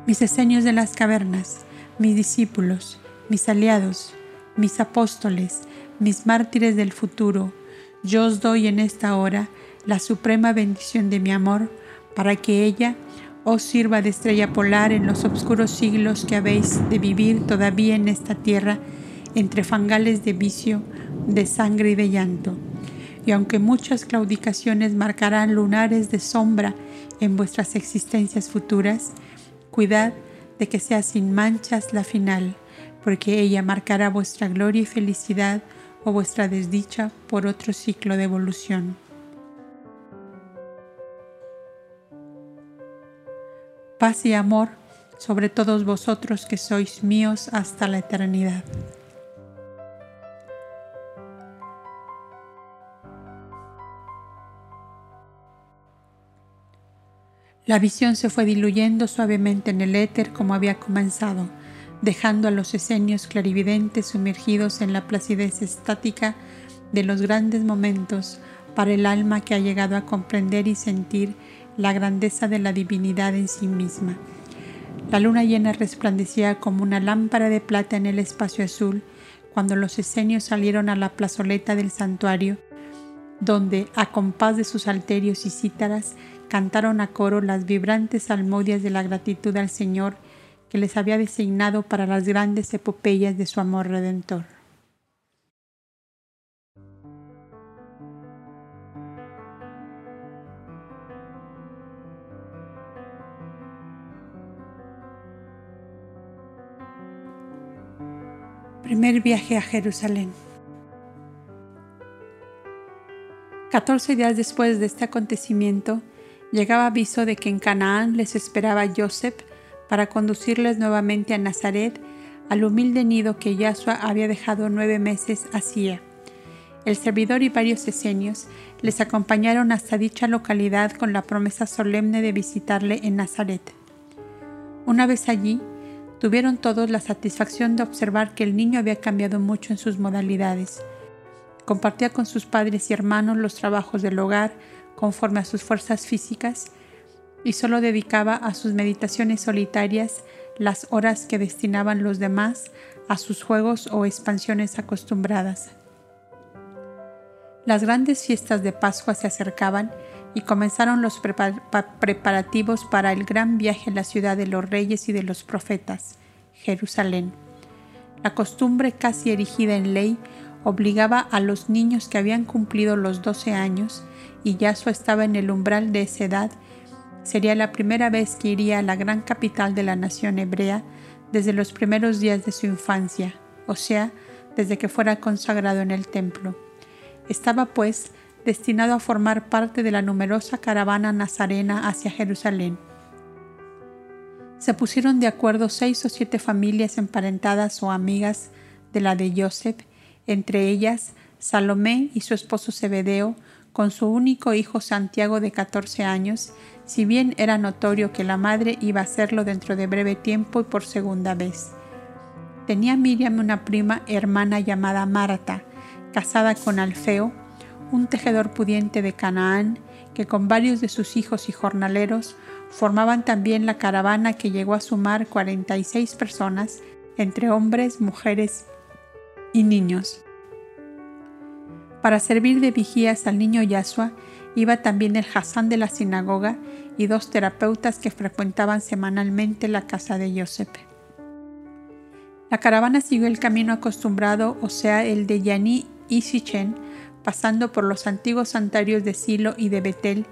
Mis esenios de las cavernas, mis discípulos, mis aliados, mis apóstoles, mis mártires del futuro, yo os doy en esta hora la suprema bendición de mi amor para que ella os sirva de estrella polar en los oscuros siglos que habéis de vivir todavía en esta tierra entre fangales de vicio, de sangre y de llanto. Y aunque muchas claudicaciones marcarán lunares de sombra en vuestras existencias futuras, cuidad de que sea sin manchas la final, porque ella marcará vuestra gloria y felicidad o vuestra desdicha por otro ciclo de evolución. Paz y amor sobre todos vosotros que sois míos hasta la eternidad. La visión se fue diluyendo suavemente en el éter como había comenzado, dejando a los esenios clarividentes sumergidos en la placidez estática de los grandes momentos para el alma que ha llegado a comprender y sentir la grandeza de la divinidad en sí misma. La luna llena resplandecía como una lámpara de plata en el espacio azul cuando los esenios salieron a la plazoleta del santuario, donde, a compás de sus alterios y cítaras, cantaron a coro las vibrantes salmodias de la gratitud al Señor que les había designado para las grandes epopeyas de su amor redentor. Primer viaje a Jerusalén. 14 días después de este acontecimiento, llegaba aviso de que en Canaán les esperaba Joseph para conducirles nuevamente a Nazaret, al humilde nido que Yahshua había dejado nueve meses hacía. El servidor y varios esenios les acompañaron hasta dicha localidad con la promesa solemne de visitarle en Nazaret. Una vez allí, tuvieron todos la satisfacción de observar que el niño había cambiado mucho en sus modalidades. Compartía con sus padres y hermanos los trabajos del hogar, conforme a sus fuerzas físicas y solo dedicaba a sus meditaciones solitarias las horas que destinaban los demás a sus juegos o expansiones acostumbradas. Las grandes fiestas de Pascua se acercaban y comenzaron los preparativos para el gran viaje a la ciudad de los reyes y de los profetas, Jerusalén. La costumbre casi erigida en ley obligaba a los niños que habían cumplido los 12 años y Yahshua estaba en el umbral de esa edad, sería la primera vez que iría a la gran capital de la nación hebrea desde los primeros días de su infancia, o sea, desde que fuera consagrado en el templo. Estaba, pues, destinado a formar parte de la numerosa caravana nazarena hacia Jerusalén. Se pusieron de acuerdo seis o siete familias emparentadas o amigas de la de Joseph, entre ellas Salomé y su esposo Zebedeo, con su único hijo Santiago de 14 años, si bien era notorio que la madre iba a hacerlo dentro de breve tiempo y por segunda vez. Tenía Miriam una prima hermana llamada Marta, casada con Alfeo, un tejedor pudiente de Canaán, que con varios de sus hijos y jornaleros formaban también la caravana que llegó a sumar 46 personas, entre hombres, mujeres y niños. Para servir de vigías al niño Yasua iba también el Hassan de la sinagoga y dos terapeutas que frecuentaban semanalmente la casa de Yosef. La caravana siguió el camino acostumbrado, o sea, el de Yani y Sichen, pasando por los antiguos santuarios de Silo y de Betel,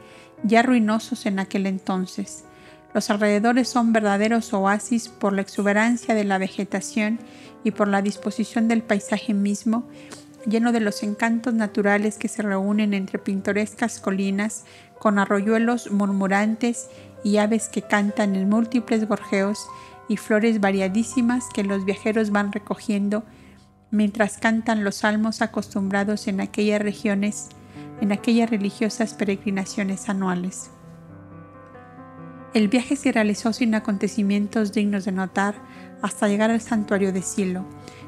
ya ruinosos en aquel entonces. Los alrededores son verdaderos oasis por la exuberancia de la vegetación y por la disposición del paisaje mismo, lleno de los encantos naturales que se reúnen entre pintorescas colinas, con arroyuelos murmurantes y aves que cantan en múltiples gorjeos y flores variadísimas que los viajeros van recogiendo mientras cantan los salmos acostumbrados en aquellas regiones, en aquellas religiosas peregrinaciones anuales. El viaje se realizó sin acontecimientos dignos de notar hasta llegar al santuario de Silo,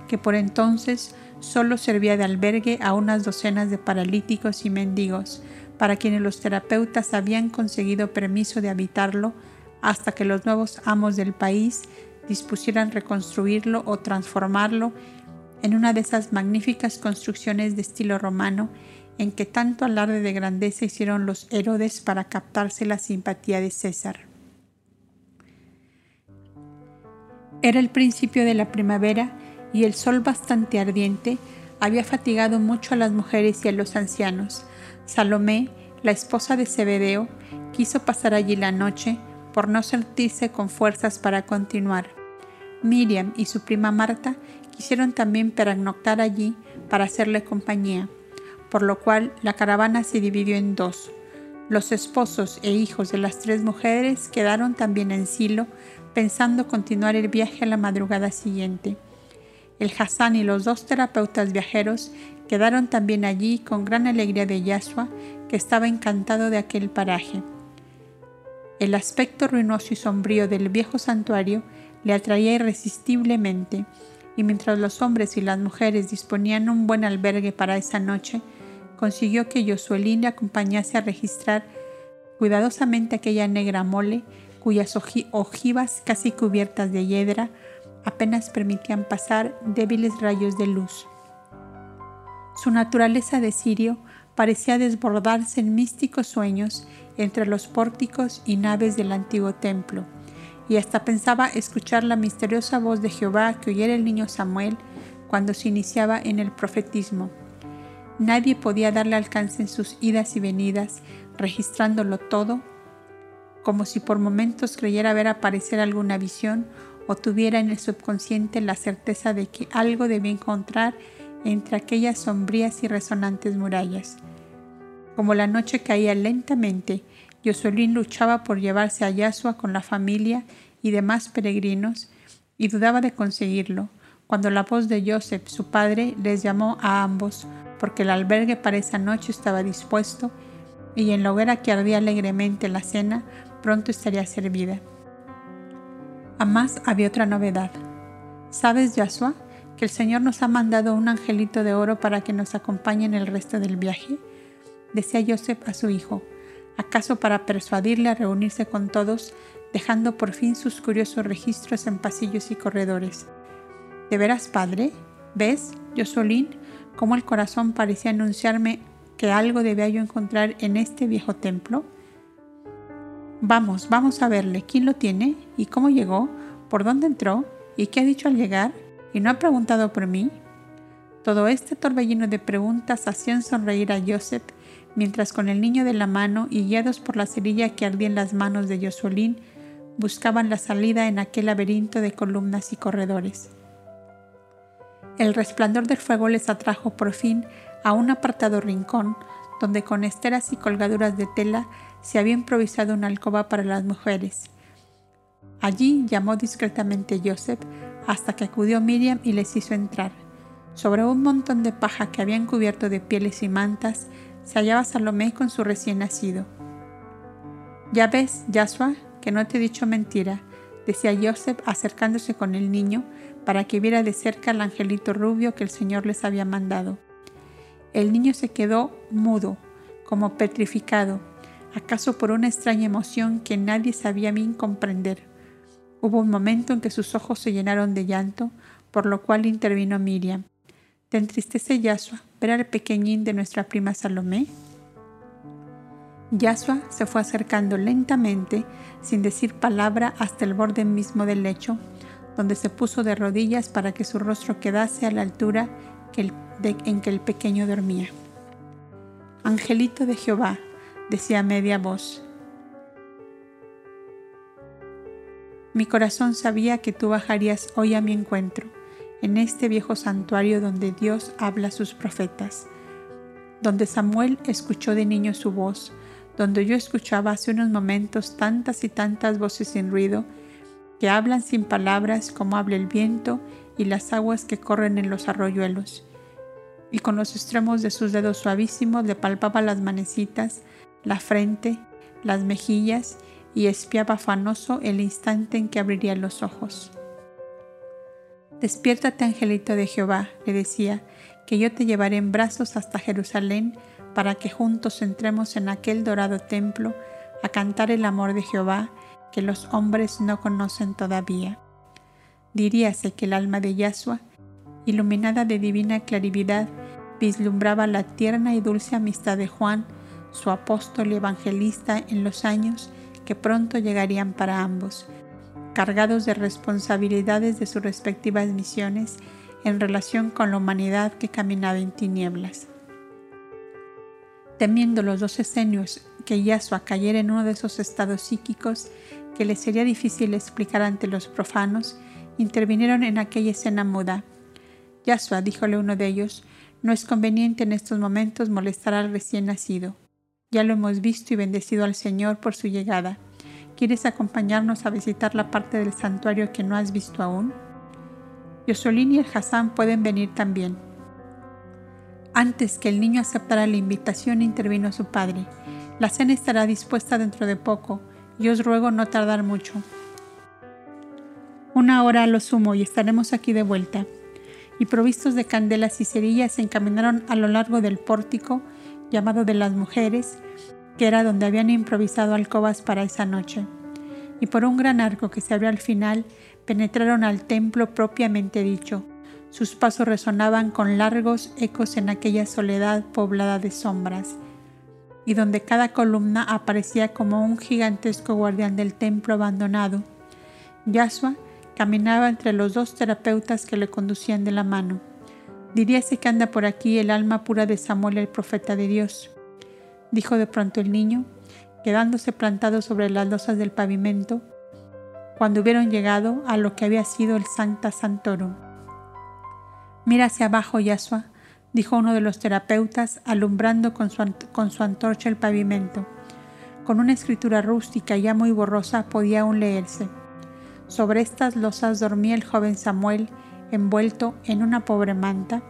que por entonces solo servía de albergue a unas docenas de paralíticos y mendigos, para quienes los terapeutas habían conseguido permiso de habitarlo hasta que los nuevos amos del país dispusieran reconstruirlo o transformarlo en una de esas magníficas construcciones de estilo romano en que tanto alarde de grandeza hicieron los Herodes para captarse la simpatía de César. Era el principio de la primavera y el sol bastante ardiente había fatigado mucho a las mujeres y a los ancianos. Salomé, la esposa de Zebedeo, quiso pasar allí la noche por no sentirse con fuerzas para continuar. Miriam y su prima Marta quisieron también pernoctar allí para hacerle compañía, por lo cual la caravana se dividió en dos. Los esposos e hijos de las tres mujeres quedaron también en Silo, pensando continuar el viaje a la madrugada siguiente. El Hassan y los dos terapeutas viajeros quedaron también allí con gran alegría de Yashua, que estaba encantado de aquel paraje. El aspecto ruinoso y sombrío del viejo santuario le atraía irresistiblemente, y mientras los hombres y las mujeres disponían un buen albergue para esa noche, consiguió que Yosuelín le acompañase a registrar cuidadosamente aquella negra mole cuyas ojivas casi cubiertas de hiedra apenas permitían pasar débiles rayos de luz. Su naturaleza de sirio parecía desbordarse en místicos sueños entre los pórticos y naves del antiguo templo, y hasta pensaba escuchar la misteriosa voz de Jehová que oyera el niño Samuel cuando se iniciaba en el profetismo. Nadie podía darle alcance en sus idas y venidas, registrándolo todo, como si por momentos creyera ver aparecer alguna visión o tuviera en el subconsciente la certeza de que algo debía encontrar entre aquellas sombrías y resonantes murallas. Como la noche caía lentamente, Yosolín luchaba por llevarse a Yasua con la familia y demás peregrinos y dudaba de conseguirlo, cuando la voz de Joseph, su padre, les llamó a ambos, porque el albergue para esa noche estaba dispuesto y en la hoguera que ardía alegremente la cena pronto estaría servida. Además había otra novedad. ¿Sabes, Yasua, que el Señor nos ha mandado un angelito de oro para que nos acompañe en el resto del viaje? Decía Joseph a su hijo, acaso para persuadirle a reunirse con todos, dejando por fin sus curiosos registros en pasillos y corredores. ¿De veras, padre? ¿Ves, Josolín, cómo el corazón parecía anunciarme que algo debía yo encontrar en este viejo templo? Vamos, vamos a verle. ¿Quién lo tiene? ¿Y cómo llegó? ¿Por dónde entró? ¿Y qué ha dicho al llegar? ¿Y no ha preguntado por mí? Todo este torbellino de preguntas hacían sonreír a Joseph, mientras con el niño de la mano y guiados por la cerilla que ardía en las manos de Josuelín, buscaban la salida en aquel laberinto de columnas y corredores. El resplandor del fuego les atrajo por fin a un apartado rincón, donde con esteras y colgaduras de tela se había improvisado una alcoba para las mujeres. Allí llamó discretamente Joseph hasta que acudió Miriam y les hizo entrar. Sobre un montón de paja que habían cubierto de pieles y mantas se hallaba Salomé con su recién nacido. Ya ves, Yasua, que no te he dicho mentira, decía Joseph acercándose con el niño para que viera de cerca al angelito rubio que el Señor les había mandado. El niño se quedó mudo, como petrificado, acaso por una extraña emoción que nadie sabía bien comprender. Hubo un momento en que sus ojos se llenaron de llanto, por lo cual intervino Miriam. ¿Te entristece Yasua ver al pequeñín de nuestra prima Salomé? Yasua se fue acercando lentamente, sin decir palabra, hasta el borde mismo del lecho, donde se puso de rodillas para que su rostro quedase a la altura en que el pequeño dormía. Angelito de Jehová, decía media voz, mi corazón sabía que tú bajarías hoy a mi encuentro, en este viejo santuario donde Dios habla a sus profetas, donde Samuel escuchó de niño su voz, donde yo escuchaba hace unos momentos tantas y tantas voces sin ruido, que hablan sin palabras como habla el viento y las aguas que corren en los arroyuelos. Y con los extremos de sus dedos suavísimos le palpaba las manecitas, la frente, las mejillas y espiaba afanoso el instante en que abriría los ojos. Despiértate, angelito de Jehová, le decía, que yo te llevaré en brazos hasta Jerusalén para que juntos entremos en aquel dorado templo a cantar el amor de Jehová que los hombres no conocen todavía. Diríase que el alma de Yahshua, iluminada de divina clarividad, vislumbraba la tierna y dulce amistad de Juan, su apóstol y evangelista en los años que pronto llegarían para ambos, cargados de responsabilidades de sus respectivas misiones en relación con la humanidad que caminaba en tinieblas. Temiendo los dos esenios que Yahshua cayera en uno de esos estados psíquicos que le sería difícil explicar ante los profanos, intervinieron en aquella escena muda. Yahshua, díjole uno de ellos, no es conveniente en estos momentos molestar al recién nacido. Ya lo hemos visto y bendecido al Señor por su llegada. ¿Quieres acompañarnos a visitar la parte del santuario que no has visto aún? Yosolín y el Hassan pueden venir también. Antes que el niño aceptara la invitación, intervino su padre. La cena estará dispuesta dentro de poco y os ruego no tardar mucho. Una hora a lo sumo y estaremos aquí de vuelta. Y provistos de candelas y cerillas se encaminaron a lo largo del pórtico llamado de las mujeres, que era donde habían improvisado alcobas para esa noche. Y por un gran arco que se abrió al final, penetraron al templo propiamente dicho. Sus pasos resonaban con largos ecos en aquella soledad poblada de sombras y donde cada columna aparecía como un gigantesco guardián del templo abandonado. Yasua caminaba entre los dos terapeutas que le conducían de la mano. Diríase que anda por aquí el alma pura de Samuel el profeta de Dios, dijo de pronto el niño, quedándose plantado sobre las losas del pavimento, cuando hubieron llegado a lo que había sido el Sancta Santorum. Mira hacia abajo, Yasua, dijo uno de los terapeutas, alumbrando con su, con su antorcha el pavimento. Con una escritura rústica ya muy borrosa podía aún leerse. Sobre estas losas dormía el joven Samuel, envuelto en una pobre manta,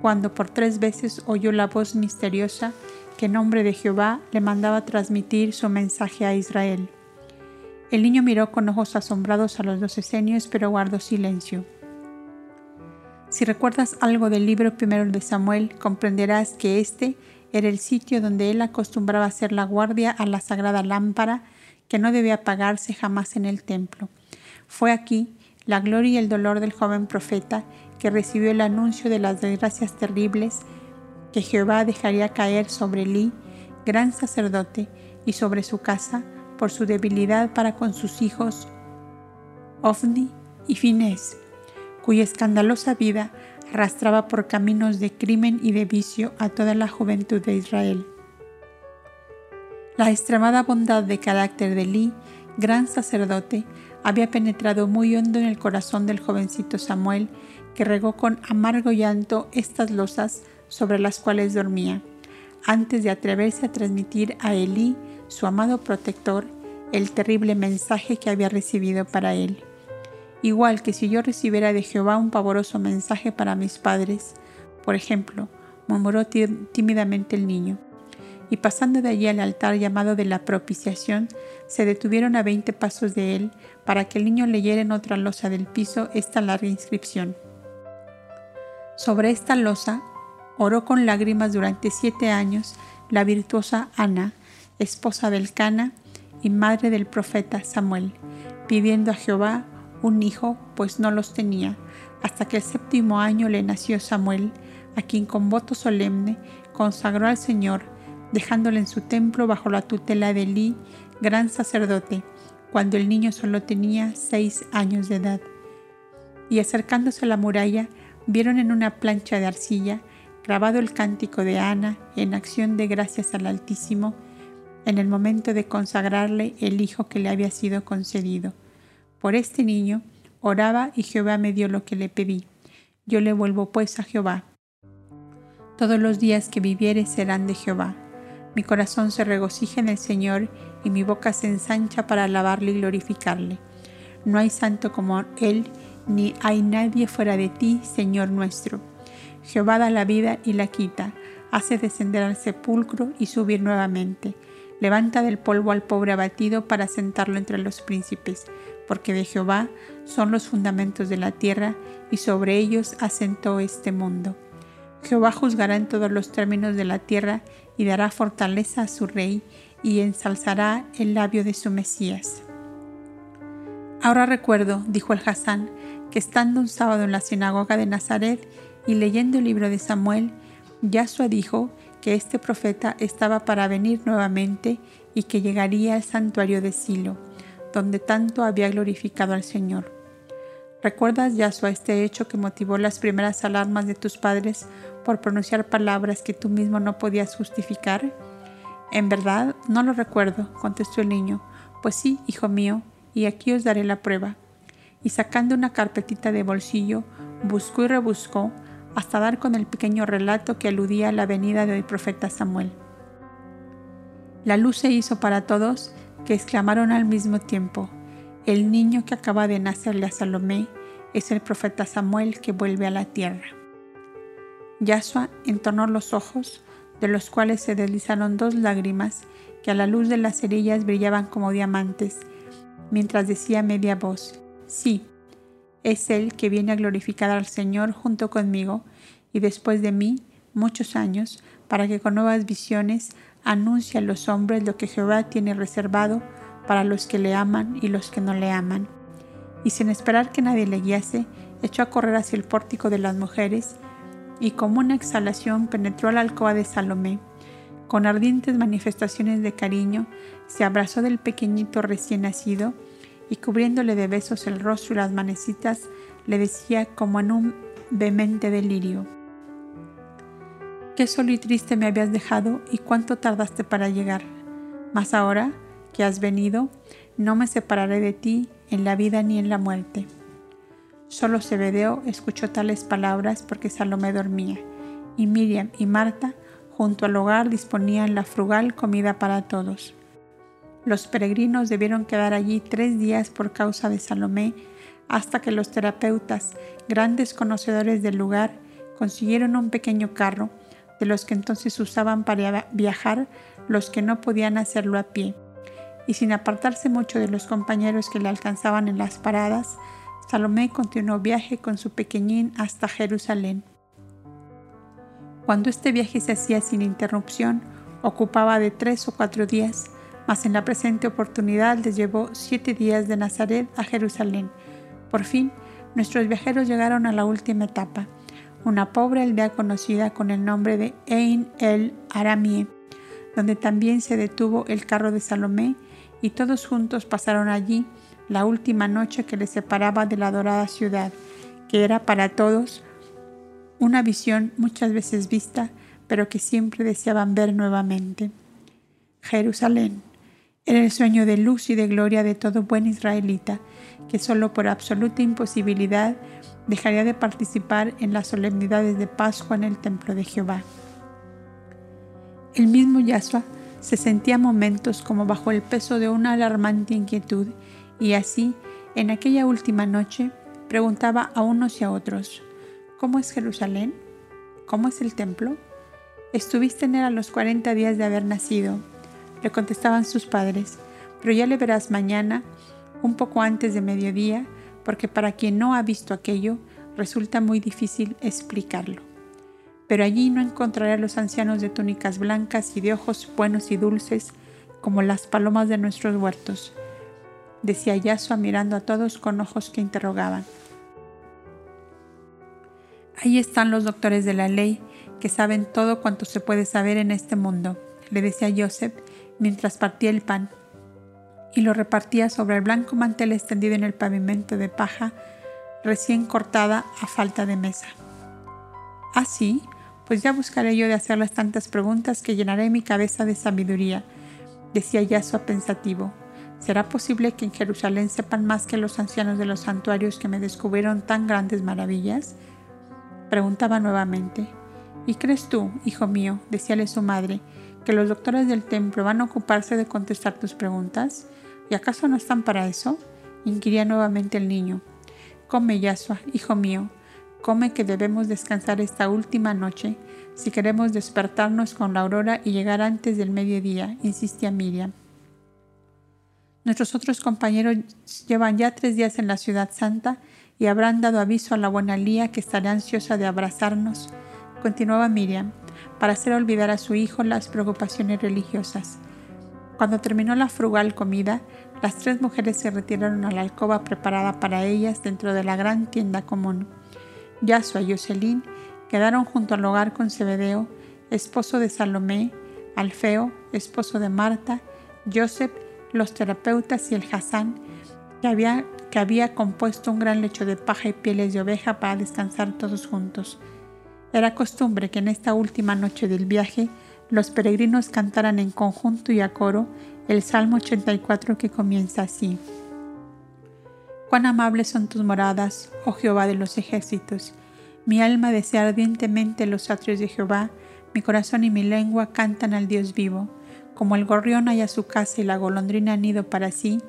cuando por tres veces oyó la voz misteriosa que en nombre de Jehová le mandaba transmitir su mensaje a Israel. El niño miró con ojos asombrados a los dos esenios, pero guardó silencio. Si recuerdas algo del libro primero de Samuel, comprenderás que este era el sitio donde él acostumbraba hacer la guardia a la sagrada lámpara que no debía apagarse jamás en el templo. Fue aquí la gloria y el dolor del joven profeta que recibió el anuncio de las desgracias terribles que Jehová dejaría caer sobre Elí, gran sacerdote, y sobre su casa por su debilidad para con sus hijos Ofni y Finés cuya escandalosa vida arrastraba por caminos de crimen y de vicio a toda la juventud de Israel. La extremada bondad de carácter de Lee, gran sacerdote, había penetrado muy hondo en el corazón del jovencito Samuel, que regó con amargo llanto estas losas sobre las cuales dormía, antes de atreverse a transmitir a Elí, su amado protector, el terrible mensaje que había recibido para él igual que si yo recibiera de Jehová un pavoroso mensaje para mis padres. Por ejemplo, murmuró tímidamente el niño. Y pasando de allí al altar llamado de la propiciación, se detuvieron a veinte pasos de él para que el niño leyera en otra losa del piso esta larga inscripción. Sobre esta losa, Oró con lágrimas durante siete años la virtuosa Ana, esposa del Cana y madre del profeta Samuel, pidiendo a Jehová un hijo, pues no los tenía, hasta que el séptimo año le nació Samuel, a quien con voto solemne consagró al Señor, dejándole en su templo bajo la tutela de Elí, gran sacerdote, cuando el niño solo tenía seis años de edad. Y acercándose a la muralla, vieron en una plancha de arcilla grabado el cántico de Ana en acción de gracias al Altísimo, en el momento de consagrarle el hijo que le había sido concedido. Por este niño oraba y Jehová me dio lo que le pedí. Yo le vuelvo pues a Jehová. Todos los días que viviere serán de Jehová. Mi corazón se regocija en el Señor y mi boca se ensancha para alabarle y glorificarle. No hay santo como Él, ni hay nadie fuera de ti, Señor nuestro. Jehová da la vida y la quita, hace descender al sepulcro y subir nuevamente Levanta del polvo al pobre abatido para sentarlo entre los príncipes, porque de Jehová son los fundamentos de la tierra y sobre ellos asentó este mundo. Jehová juzgará en todos los términos de la tierra y dará fortaleza a su rey y ensalzará el labio de su Mesías. Ahora recuerdo, dijo el Hasán, que estando un sábado en la sinagoga de Nazaret y leyendo el libro de Samuel, Yahshua dijo que este profeta estaba para venir nuevamente y que llegaría al santuario de Silo, donde tanto había glorificado al Señor. ¿Recuerdas, Yahshua, este hecho que motivó las primeras alarmas de tus padres por pronunciar palabras que tú mismo no podías justificar? En verdad, no lo recuerdo, contestó el niño. Pues sí, hijo mío, y aquí os daré la prueba. Y sacando una carpetita de bolsillo, buscó y rebuscó hasta dar con el pequeño relato que aludía a la venida del profeta Samuel. La luz se hizo para todos, que exclamaron al mismo tiempo, el niño que acaba de nacerle a Salomé es el profeta Samuel que vuelve a la tierra. Yahshua entornó los ojos, de los cuales se deslizaron dos lágrimas que a la luz de las cerillas brillaban como diamantes, mientras decía media voz, sí, es Él que viene a glorificar al Señor junto conmigo y después de mí muchos años, para que con nuevas visiones anuncie a los hombres lo que Jehová tiene reservado para los que le aman y los que no le aman. Y sin esperar que nadie le guiase, echó a correr hacia el pórtico de las mujeres, y como una exhalación penetró a la alcoba de Salomé. Con ardientes manifestaciones de cariño, se abrazó del pequeñito recién nacido, y cubriéndole de besos el rostro y las manecitas, le decía como en un vehemente delirio, Qué solo y triste me habías dejado y cuánto tardaste para llegar. Mas ahora que has venido, no me separaré de ti en la vida ni en la muerte. Solo Zebedeo escuchó tales palabras porque Salomé dormía, y Miriam y Marta junto al hogar disponían la frugal comida para todos. Los peregrinos debieron quedar allí tres días por causa de Salomé, hasta que los terapeutas, grandes conocedores del lugar, consiguieron un pequeño carro, de los que entonces usaban para viajar los que no podían hacerlo a pie. Y sin apartarse mucho de los compañeros que le alcanzaban en las paradas, Salomé continuó viaje con su pequeñín hasta Jerusalén. Cuando este viaje se hacía sin interrupción, ocupaba de tres o cuatro días, mas en la presente oportunidad les llevó siete días de Nazaret a Jerusalén. Por fin, nuestros viajeros llegaron a la última etapa, una pobre aldea conocida con el nombre de Ein el Aramie, donde también se detuvo el carro de Salomé y todos juntos pasaron allí la última noche que les separaba de la dorada ciudad, que era para todos una visión muchas veces vista, pero que siempre deseaban ver nuevamente. Jerusalén, era el sueño de luz y de gloria de todo buen israelita, que solo por absoluta imposibilidad dejaría de participar en las solemnidades de Pascua en el templo de Jehová. El mismo Yahshua se sentía momentos como bajo el peso de una alarmante inquietud y así, en aquella última noche, preguntaba a unos y a otros, ¿cómo es Jerusalén? ¿Cómo es el templo? Estuviste en él a los cuarenta días de haber nacido le contestaban sus padres, pero ya le verás mañana, un poco antes de mediodía, porque para quien no ha visto aquello, resulta muy difícil explicarlo. pero allí no encontraré a los ancianos de túnicas blancas y de ojos buenos y dulces como las palomas de nuestros huertos, decía Yasua mirando a todos con ojos que interrogaban. Ahí están los doctores de la ley que saben todo cuanto se puede saber en este mundo, le decía Joseph mientras partía el pan y lo repartía sobre el blanco mantel extendido en el pavimento de paja recién cortada a falta de mesa. Así, ah, pues ya buscaré yo de hacerles tantas preguntas que llenaré mi cabeza de sabiduría, decía Yasua pensativo. ¿Será posible que en Jerusalén sepan más que los ancianos de los santuarios que me descubrieron tan grandes maravillas? Preguntaba nuevamente. ¿Y crees tú, hijo mío, decíale su madre, que los doctores del templo van a ocuparse de contestar tus preguntas? ¿Y acaso no están para eso? inquiría nuevamente el niño. Come, Yasua, hijo mío, come que debemos descansar esta última noche si queremos despertarnos con la aurora y llegar antes del mediodía, insistía Miriam. Nuestros otros compañeros llevan ya tres días en la ciudad santa y habrán dado aviso a la buena Lía que estará ansiosa de abrazarnos, continuaba Miriam, para hacer olvidar a su hijo las preocupaciones religiosas. Cuando terminó la frugal comida, las tres mujeres se retiraron a la alcoba preparada para ellas dentro de la gran tienda común. Yasua y Jocelyn quedaron junto al hogar con Zebedeo, esposo de Salomé, Alfeo, esposo de Marta, Joseph, los terapeutas y el Hassan, que había, que había compuesto un gran lecho de paja y pieles de oveja para descansar todos juntos. Era costumbre que en esta última noche del viaje los peregrinos cantaran en conjunto y a coro el Salmo 84 que comienza así. Cuán amables son tus moradas, oh Jehová de los ejércitos. Mi alma desea ardientemente los atrios de Jehová, mi corazón y mi lengua cantan al Dios vivo. Como el gorrión haya su casa y la golondrina nido para sí,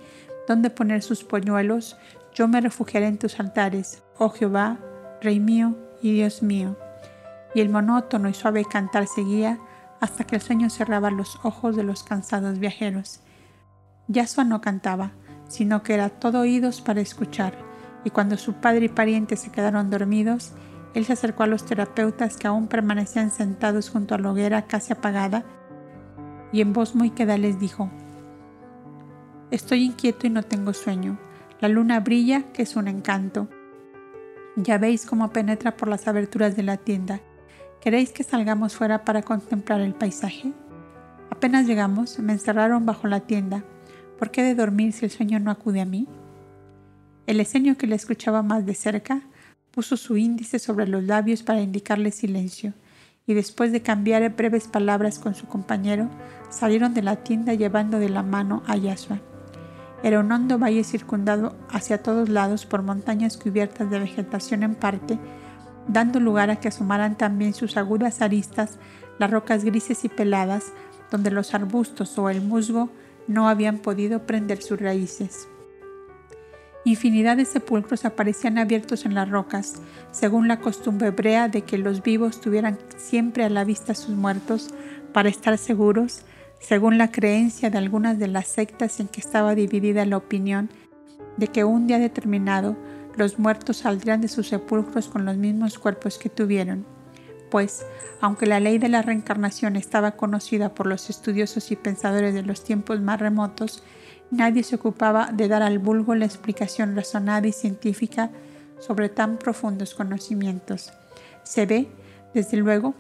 donde poner sus polluelos, yo me refugiaré en tus altares, oh Jehová, Rey mío y Dios mío. Y el monótono y suave cantar seguía hasta que el sueño cerraba los ojos de los cansados viajeros. Yasua no cantaba, sino que era todo oídos para escuchar, y cuando su padre y parientes se quedaron dormidos, él se acercó a los terapeutas que aún permanecían sentados junto a la hoguera casi apagada, y en voz muy queda les dijo, Estoy inquieto y no tengo sueño. La luna brilla, que es un encanto. Ya veis cómo penetra por las aberturas de la tienda. ¿Queréis que salgamos fuera para contemplar el paisaje? Apenas llegamos, me encerraron bajo la tienda. ¿Por qué de dormir si el sueño no acude a mí? El esenio que le escuchaba más de cerca puso su índice sobre los labios para indicarle silencio, y después de cambiar breves palabras con su compañero, salieron de la tienda llevando de la mano a Yasua. Era un hondo valle circundado hacia todos lados por montañas cubiertas de vegetación en parte, dando lugar a que asomaran también sus agudas aristas las rocas grises y peladas, donde los arbustos o el musgo no habían podido prender sus raíces. Infinidad de sepulcros aparecían abiertos en las rocas, según la costumbre hebrea de que los vivos tuvieran siempre a la vista sus muertos para estar seguros, según la creencia de algunas de las sectas en que estaba dividida la opinión de que un día determinado los muertos saldrían de sus sepulcros con los mismos cuerpos que tuvieron, pues, aunque la ley de la reencarnación estaba conocida por los estudiosos y pensadores de los tiempos más remotos, nadie se ocupaba de dar al vulgo la explicación razonada y científica sobre tan profundos conocimientos. Se ve, desde luego,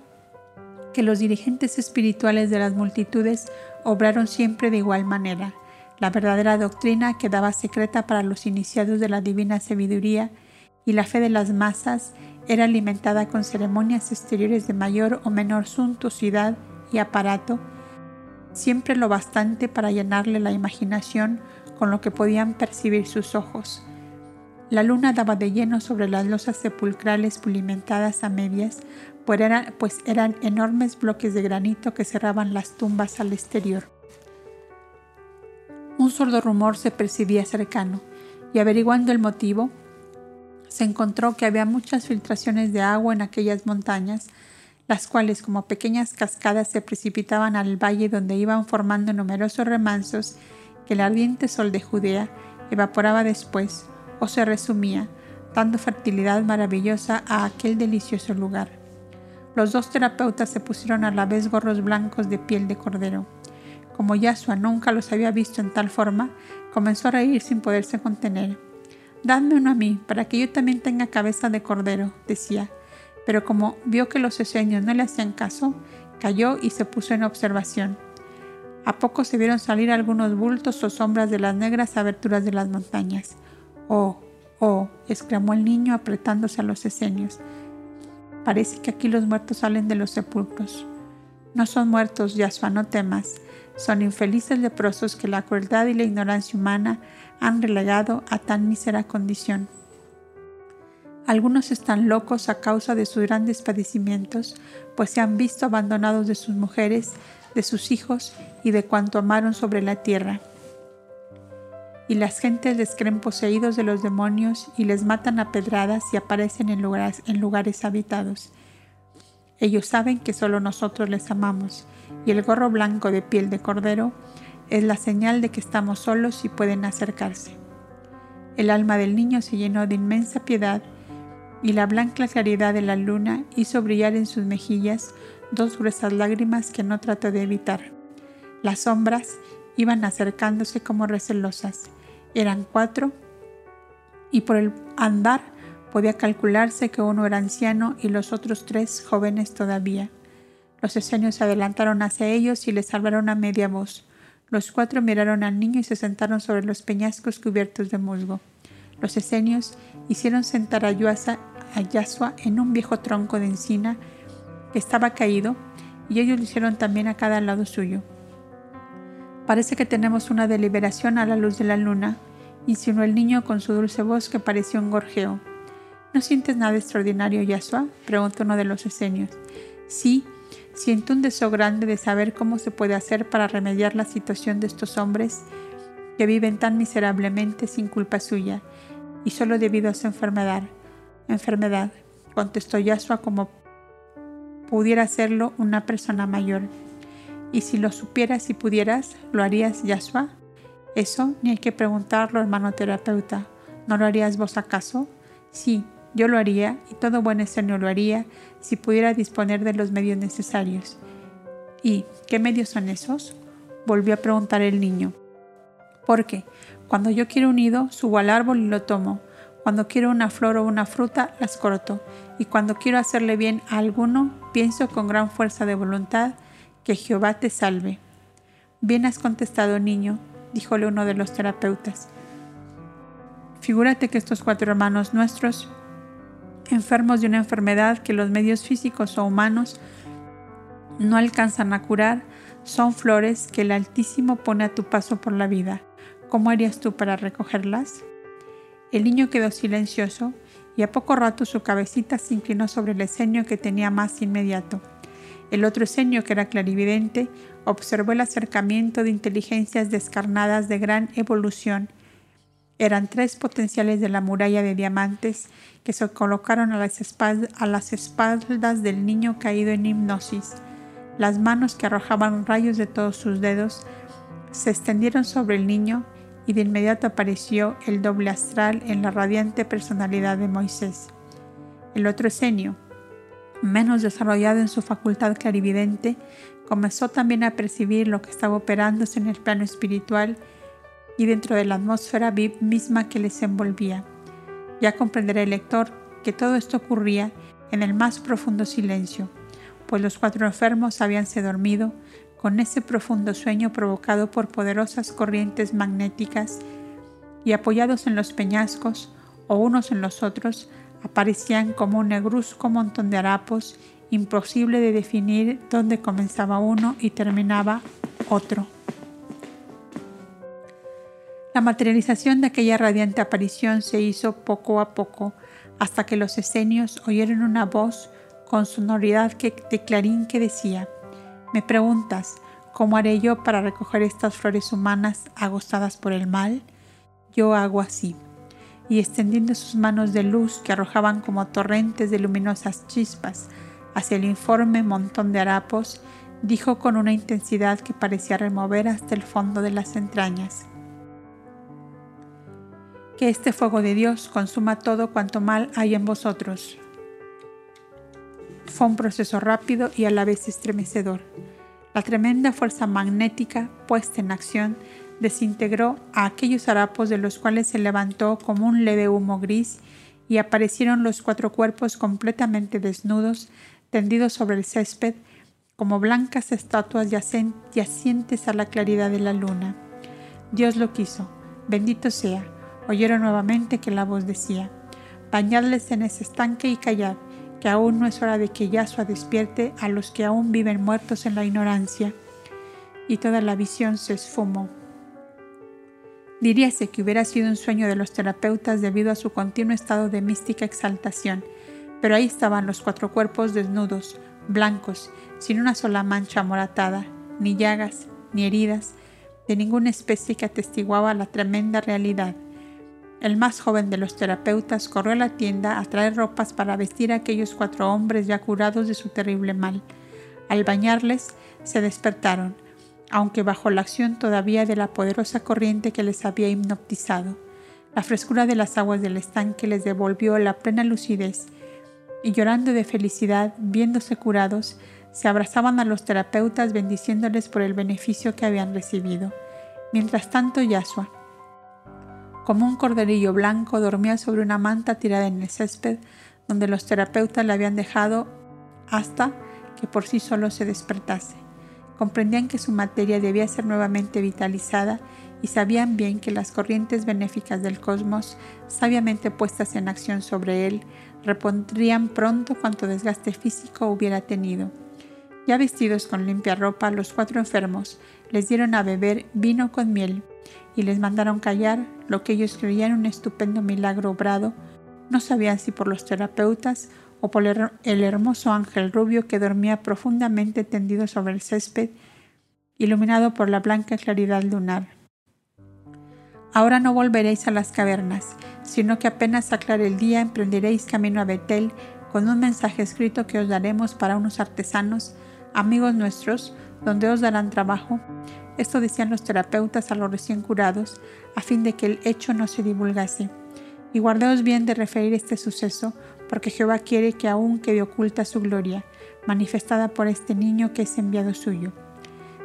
que los dirigentes espirituales de las multitudes obraron siempre de igual manera, la verdadera doctrina quedaba secreta para los iniciados de la divina sabiduría y la fe de las masas era alimentada con ceremonias exteriores de mayor o menor suntuosidad y aparato, siempre lo bastante para llenarle la imaginación con lo que podían percibir sus ojos. La luna daba de lleno sobre las losas sepulcrales pulimentadas a medias, pues eran, pues eran enormes bloques de granito que cerraban las tumbas al exterior. Un sordo rumor se percibía cercano y averiguando el motivo, se encontró que había muchas filtraciones de agua en aquellas montañas, las cuales como pequeñas cascadas se precipitaban al valle donde iban formando numerosos remansos que el ardiente sol de Judea evaporaba después o se resumía, dando fertilidad maravillosa a aquel delicioso lugar. Los dos terapeutas se pusieron a la vez gorros blancos de piel de cordero. Como Yasua nunca los había visto en tal forma, comenzó a reír sin poderse contener. Dadme uno a mí, para que yo también tenga cabeza de cordero, decía. Pero como vio que los eseños no le hacían caso, cayó y se puso en observación. A poco se vieron salir algunos bultos o sombras de las negras aberturas de las montañas. Oh, oh, exclamó el niño apretándose a los esenios. Parece que aquí los muertos salen de los sepulcros. No son muertos, Yasua, no temas. Son infelices leprosos que la crueldad y la ignorancia humana han relegado a tan mísera condición. Algunos están locos a causa de sus grandes padecimientos, pues se han visto abandonados de sus mujeres, de sus hijos y de cuanto amaron sobre la tierra. Y las gentes les creen poseídos de los demonios y les matan a pedradas y aparecen en lugares, en lugares habitados. Ellos saben que solo nosotros les amamos, y el gorro blanco de piel de cordero es la señal de que estamos solos y pueden acercarse. El alma del niño se llenó de inmensa piedad, y la blanca claridad de la luna hizo brillar en sus mejillas dos gruesas lágrimas que no trató de evitar. Las sombras iban acercándose como recelosas. Eran cuatro, y por el andar Podía calcularse que uno era anciano y los otros tres jóvenes todavía. Los esenios se adelantaron hacia ellos y les hablaron a media voz. Los cuatro miraron al niño y se sentaron sobre los peñascos cubiertos de musgo. Los esenios hicieron sentar a, Yasua en un viejo tronco de encina que estaba caído y ellos lo hicieron también a cada lado suyo. Parece que tenemos una deliberación a la luz de la luna, insinuó el niño con su dulce voz que parecía un gorjeo. ¿No sientes nada extraordinario, Yasua? preguntó uno de los esenios. Sí, siento un deseo grande de saber cómo se puede hacer para remediar la situación de estos hombres que viven tan miserablemente sin culpa suya y solo debido a su enfermedad. Enfermedad, contestó Yasua como pudiera hacerlo una persona mayor. Y si lo supieras y pudieras, ¿lo harías, Yasua? Eso ni hay que preguntarlo, hermano terapeuta. ¿No lo harías vos acaso? Sí, yo lo haría y todo buen esenio lo haría si pudiera disponer de los medios necesarios. ¿Y qué medios son esos? Volvió a preguntar el niño. Porque cuando yo quiero un nido, subo al árbol y lo tomo. Cuando quiero una flor o una fruta, las corto. Y cuando quiero hacerle bien a alguno, pienso con gran fuerza de voluntad que Jehová te salve. Bien has contestado, niño, díjole uno de los terapeutas. Figúrate que estos cuatro hermanos nuestros enfermos de una enfermedad que los medios físicos o humanos no alcanzan a curar, son flores que el Altísimo pone a tu paso por la vida. ¿Cómo harías tú para recogerlas? El niño quedó silencioso y a poco rato su cabecita se inclinó sobre el esenio que tenía más inmediato. El otro esenio, que era clarividente, observó el acercamiento de inteligencias descarnadas de gran evolución eran tres potenciales de la muralla de diamantes que se colocaron a las, espaldas, del niño caído en hipnosis. Las manos que arrojaban rayos de todos sus dedos se extendieron sobre el niño y de inmediato apareció el doble astral en la radiante personalidad de Moisés. El otro esenio, menos desarrollado en su facultad clarividente, comenzó también a percibir lo que estaba operándose en el plano espiritual y dentro de la atmósfera misma que les envolvía. Ya comprenderá el lector que todo esto ocurría en el más profundo silencio, pues los cuatro enfermos habíanse dormido con ese profundo sueño provocado por poderosas corrientes magnéticas y apoyados en los peñascos o unos en los otros, aparecían como un negruzco montón de harapos imposible de definir dónde comenzaba uno y terminaba otro. La materialización de aquella radiante aparición se hizo poco a poco hasta que los esenios oyeron una voz con sonoridad de clarín que decía, ¿me preguntas cómo haré yo para recoger estas flores humanas agostadas por el mal? Yo hago así. Y extendiendo sus manos de luz que arrojaban como torrentes de luminosas chispas hacia el informe montón de harapos, dijo con una intensidad que parecía remover hasta el fondo de las entrañas que este fuego de Dios consuma todo cuanto mal hay en vosotros. Fue un proceso rápido y a la vez estremecedor. La tremenda fuerza magnética puesta en acción desintegró a aquellos harapos de los cuales se levantó como un leve humo gris y aparecieron los cuatro cuerpos completamente desnudos, tendidos sobre el césped, como blancas estatuas yacientes a la claridad de la luna. Dios lo quiso, bendito sea. Oyeron nuevamente que la voz decía, bañadles en ese estanque y callad, que aún no es hora de que Yahshua despierte a los que aún viven muertos en la ignorancia. Y toda la visión se esfumó. Diríase que hubiera sido un sueño de los terapeutas debido a su continuo estado de mística exaltación, pero ahí estaban los cuatro cuerpos desnudos, blancos, sin una sola mancha moratada, ni llagas, ni heridas, de ninguna especie que atestiguaba la tremenda realidad. El más joven de los terapeutas corrió a la tienda a traer ropas para vestir a aquellos cuatro hombres ya curados de su terrible mal. Al bañarles, se despertaron, aunque bajo la acción todavía de la poderosa corriente que les había hipnotizado. La frescura de las aguas del estanque les devolvió la plena lucidez, y llorando de felicidad, viéndose curados, se abrazaban a los terapeutas bendiciéndoles por el beneficio que habían recibido. Mientras tanto, Yasua, como un corderillo blanco, dormía sobre una manta tirada en el césped donde los terapeutas le habían dejado hasta que por sí solo se despertase comprendían que su materia debía ser nuevamente vitalizada y sabían bien que las corrientes benéficas del cosmos, sabiamente puestas en acción sobre él, repondrían pronto cuanto desgaste físico hubiera tenido. Ya vestidos con limpia ropa, los cuatro enfermos les dieron a beber vino con miel y les mandaron callar lo que ellos creían un estupendo milagro obrado. No sabían si por los terapeutas o por el hermoso ángel rubio que dormía profundamente tendido sobre el césped, iluminado por la blanca claridad lunar. Ahora no volveréis a las cavernas, sino que apenas aclare el día emprenderéis camino a Betel con un mensaje escrito que os daremos para unos artesanos, amigos nuestros, donde os darán trabajo. Esto decían los terapeutas a los recién curados, a fin de que el hecho no se divulgase. Y guardaos bien de referir este suceso, porque Jehová quiere que aún quede oculta su gloria, manifestada por este niño que es enviado suyo.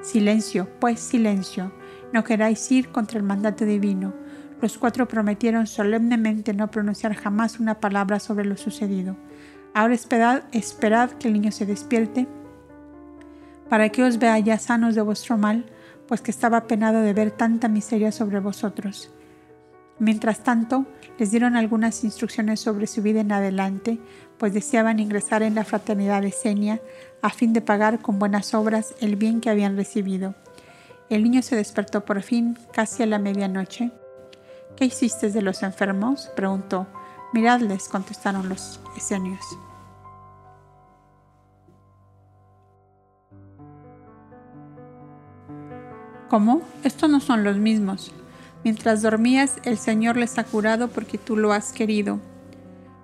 Silencio, pues silencio, no queráis ir contra el mandato divino. Los cuatro prometieron solemnemente no pronunciar jamás una palabra sobre lo sucedido. Ahora esperad, esperad que el niño se despierte, para que os vea ya sanos de vuestro mal, pues que estaba penado de ver tanta miseria sobre vosotros. Mientras tanto, les dieron algunas instrucciones sobre su vida en adelante, pues deseaban ingresar en la fraternidad de Senia a fin de pagar con buenas obras el bien que habían recibido. El niño se despertó por fin, casi a la medianoche. ¿Qué hiciste de los enfermos? preguntó. Miradles, contestaron los esenios. ¿Cómo? Estos no son los mismos. Mientras dormías, el Señor les ha curado porque tú lo has querido.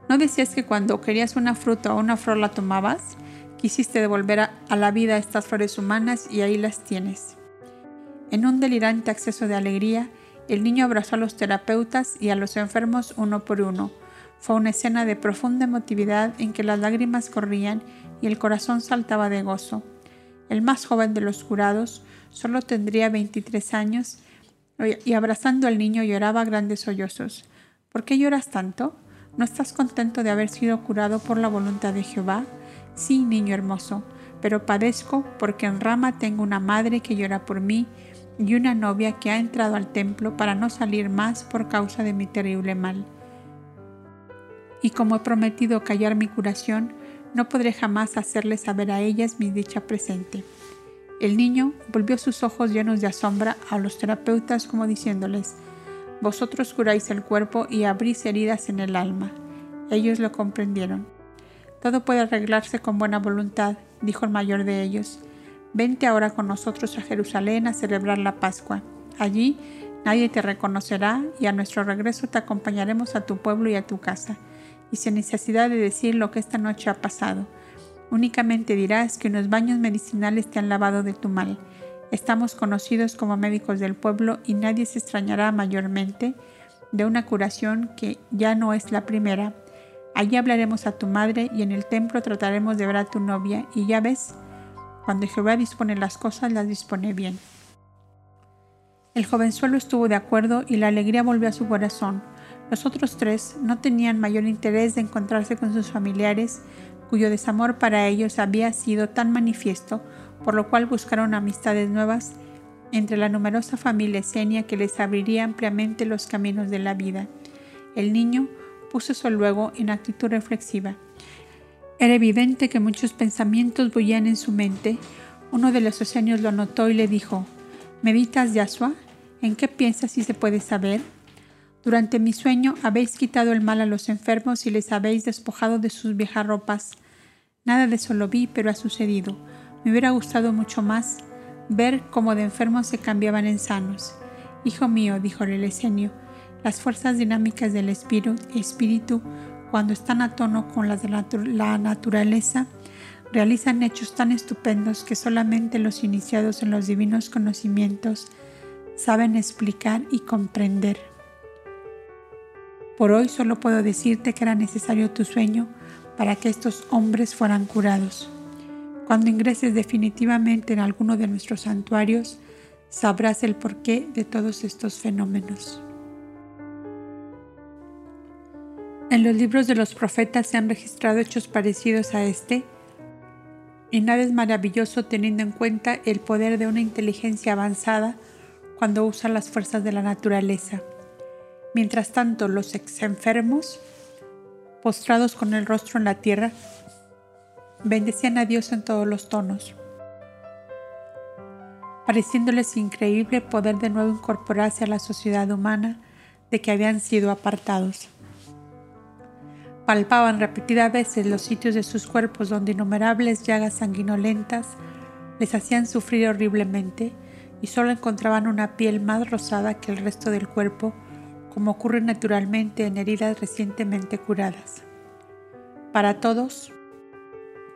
¿No decías que cuando querías una fruta o una flor la tomabas? Quisiste devolver a, la vida estas flores humanas y ahí las tienes. En un delirante acceso de alegría, el niño abrazó a los terapeutas y a los enfermos uno por uno. Fue una escena de profunda emotividad en que las lágrimas corrían y el corazón saltaba de gozo. El más joven de los curados solo tendría 23 años y abrazando al niño lloraba grandes sollozos. ¿Por qué lloras tanto? ¿No estás contento de haber sido curado por la voluntad de Jehová? Sí, niño hermoso, pero padezco porque en Rama tengo una madre que llora por mí y una novia que ha entrado al templo para no salir más por causa de mi terrible mal. Y como he prometido callar mi curación, no podré jamás hacerle saber a ellas mi dicha presente. El niño volvió sus ojos llenos de asombra a los terapeutas como diciéndoles, Vosotros curáis el cuerpo y abrís heridas en el alma. Ellos lo comprendieron. Todo puede arreglarse con buena voluntad, dijo el mayor de ellos. Vente ahora con nosotros a Jerusalén a celebrar la Pascua. Allí nadie te reconocerá y a nuestro regreso te acompañaremos a tu pueblo y a tu casa, y sin necesidad de decir lo que esta noche ha pasado Únicamente dirás que unos baños medicinales te han lavado de tu mal. Estamos conocidos como médicos del pueblo y nadie se extrañará mayormente de una curación que ya no es la primera. Allí hablaremos a tu madre y en el templo trataremos de ver a tu novia y ya ves, cuando Jehová dispone las cosas, las dispone bien. El jovenzuelo estuvo de acuerdo y la alegría volvió a su corazón. Los otros tres no tenían mayor interés de encontrarse con sus familiares, cuyo desamor para ellos había sido tan manifiesto, por lo cual buscaron amistades nuevas entre la numerosa familia esenia que les abriría ampliamente los caminos de la vida. El niño puso eso luego en actitud reflexiva. Era evidente que muchos pensamientos bullían en su mente. Uno de los esenios lo notó y le dijo, ¿Meditas, Yasua? ¿En qué piensas si se puede saber? Durante mi sueño habéis quitado el mal a los enfermos y les habéis despojado de sus viejas ropas. Nada de eso lo vi, pero ha sucedido. Me hubiera gustado mucho más ver cómo de enfermos se cambiaban en sanos. Hijo mío, dijo el esenio, las fuerzas dinámicas del espíritu, cuando están a tono con las de la naturaleza, realizan hechos tan estupendos que solamente los iniciados en los divinos conocimientos saben explicar y comprender. Por hoy solo puedo decirte que era necesario tu sueño para que estos hombres fueran curados. Cuando ingreses definitivamente en alguno de nuestros santuarios, sabrás el porqué de todos estos fenómenos. En los libros de los profetas se han registrado hechos parecidos a este, y nada es maravilloso teniendo en cuenta el poder de una inteligencia avanzada cuando usa las fuerzas de la naturaleza. Mientras tanto, los ex enfermos, postrados con el rostro en la tierra, bendecían a Dios en todos los tonos, pareciéndoles increíble poder de nuevo incorporarse a la sociedad humana de que habían sido apartados. Palpaban repetidas veces los sitios de sus cuerpos donde innumerables llagas sanguinolentas les hacían sufrir horriblemente y solo encontraban una piel más rosada que el resto del cuerpo, como ocurre naturalmente en heridas recientemente curadas. Para todos,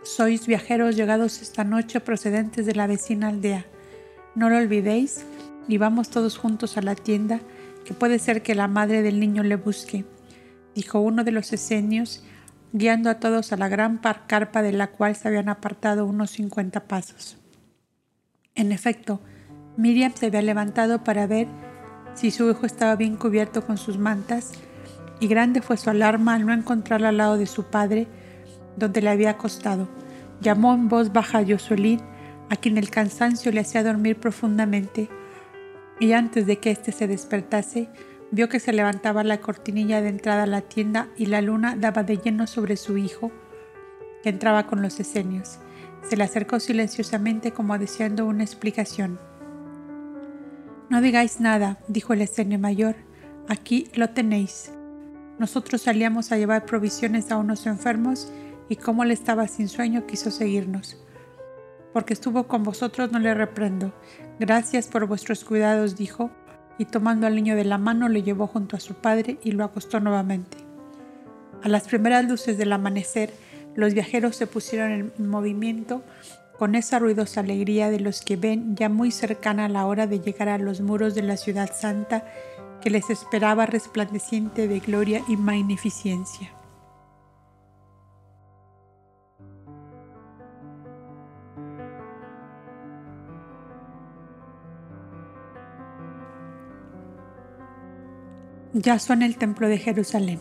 sois viajeros llegados esta noche procedentes de la vecina aldea. No lo olvidéis y vamos todos juntos a la tienda, que puede ser que la madre del niño le busque dijo uno de los esenios, guiando a todos a la gran carpa de la cual se habían apartado unos cincuenta pasos. En efecto, Miriam se había levantado para ver si su hijo estaba bien cubierto con sus mantas, y grande fue su alarma al no encontrarla al lado de su padre, donde le había acostado. Llamó en voz baja a Yosuelín, a quien el cansancio le hacía dormir profundamente, y antes de que éste se despertase, Vio que se levantaba la cortinilla de entrada a la tienda y la luna daba de lleno sobre su hijo, que entraba con los esenios. Se le acercó silenciosamente como deseando una explicación. No digáis nada, dijo el esenio mayor, aquí lo tenéis. Nosotros salíamos a llevar provisiones a unos enfermos y como él estaba sin sueño quiso seguirnos. Porque estuvo con vosotros no le reprendo. Gracias por vuestros cuidados, dijo, y tomando al niño de la mano le llevó junto a su padre y lo acostó nuevamente. A las primeras luces del amanecer, los viajeros se pusieron en movimiento con esa ruidosa alegría de los que ven ya muy cercana la hora de llegar a los muros de la ciudad santa que les esperaba resplandeciente de gloria y magnificencia. Ya son el templo de Jerusalén.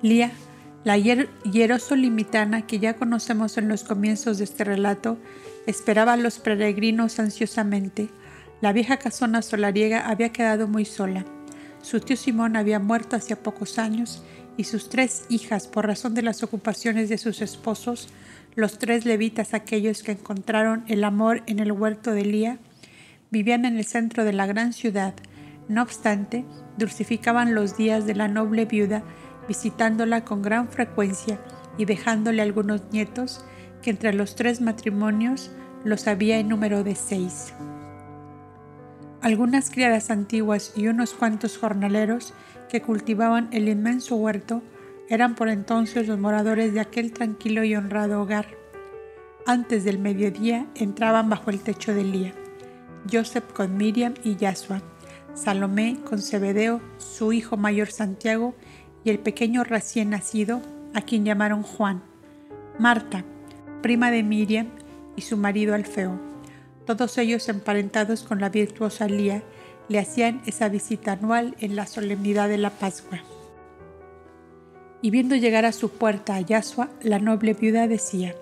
Lía, la hierosolimitana que ya conocemos en los comienzos de este relato, esperaba a los peregrinos ansiosamente. La vieja casona solariega había quedado muy sola. Su tío Simón había muerto hacía pocos años y sus tres hijas, por razón de las ocupaciones de sus esposos, los tres levitas aquellos que encontraron el amor en el huerto de Lía, vivían en el centro de la gran ciudad, no obstante, dulcificaban los días de la noble viuda visitándola con gran frecuencia y dejándole algunos nietos que entre los tres matrimonios los había en número de seis. Algunas criadas antiguas y unos cuantos jornaleros que cultivaban el inmenso huerto eran por entonces los moradores de aquel tranquilo y honrado hogar. Antes del mediodía entraban bajo el techo de Lía, Joseph con Miriam y Yasua Salomé con Zebedeo, su hijo mayor Santiago, y el pequeño recién nacido, a quien llamaron Juan, Marta, prima de Miriam, y su marido Alfeo. Todos ellos emparentados con la virtuosa Lía, le hacían esa visita anual en la solemnidad de la Pascua. Y viendo llegar a su puerta a Yasua, la noble viuda decía,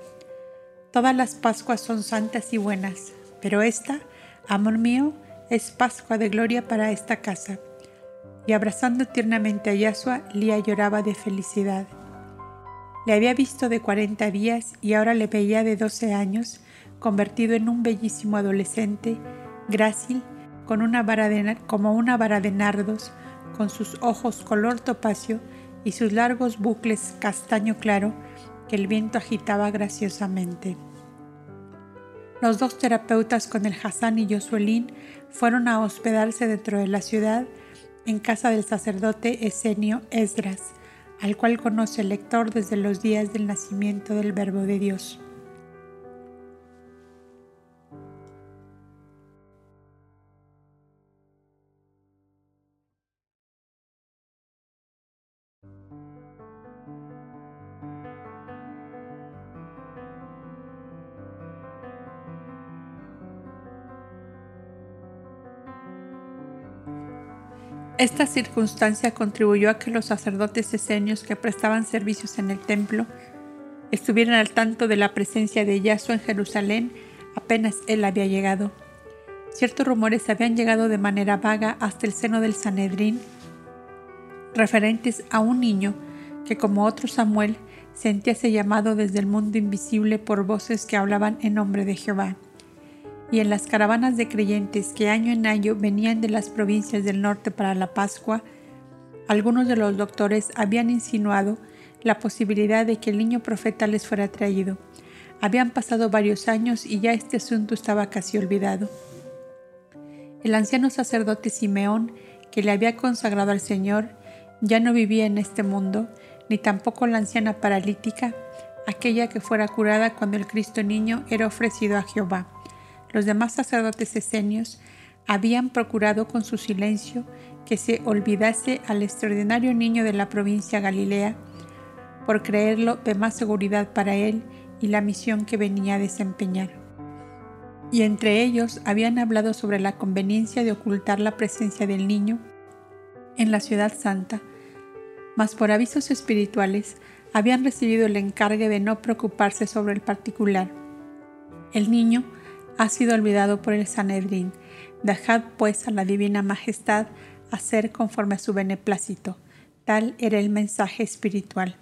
Todas las Pascuas son santas y buenas, pero esta, amor mío, es Pascua de gloria para esta casa. Y abrazando tiernamente a Yasua, Lía lloraba de felicidad. Le había visto de 40 días y ahora le veía de 12 años, convertido en un bellísimo adolescente, grácil, con una vara como una vara de nardos, con sus ojos color topacio y sus largos bucles castaño claro que el viento agitaba graciosamente. Los dos terapeutas con el Hassan y Josuelín fueron a hospedarse dentro de la ciudad en casa del sacerdote Esenio Esdras, al cual conoce el lector desde los días del nacimiento del Verbo de Dios. Esta circunstancia contribuyó a que los sacerdotes esenios que prestaban servicios en el templo estuvieran al tanto de la presencia de Yahshua en Jerusalén apenas él había llegado. Ciertos rumores habían llegado de manera vaga hasta el seno del Sanedrín referentes a un niño que como otro Samuel sentíase llamado desde el mundo invisible por voces que hablaban en nombre de Jehová y en las caravanas de creyentes que año en año venían de las provincias del norte para la Pascua, algunos de los doctores habían insinuado la posibilidad de que el niño profeta les fuera traído. Habían pasado varios años y ya este asunto estaba casi olvidado. El anciano sacerdote Simeón, que le había consagrado al Señor, ya no vivía en este mundo, ni tampoco la anciana paralítica, aquella que fuera curada cuando el Cristo niño era ofrecido a Jehová. Los demás sacerdotes esenios habían procurado con su silencio que se olvidase al extraordinario niño de la provincia Galilea, por creerlo de más seguridad para él y la misión que venía a desempeñar. Y entre ellos habían hablado sobre la conveniencia de ocultar la presencia del niño en la ciudad santa, mas por avisos espirituales habían recibido el encargue de no preocuparse sobre el particular. El niño ha sido olvidado por el Sanedrín. Dejad pues a la divina majestad hacer conforme a su beneplácito. Tal era el mensaje espiritual.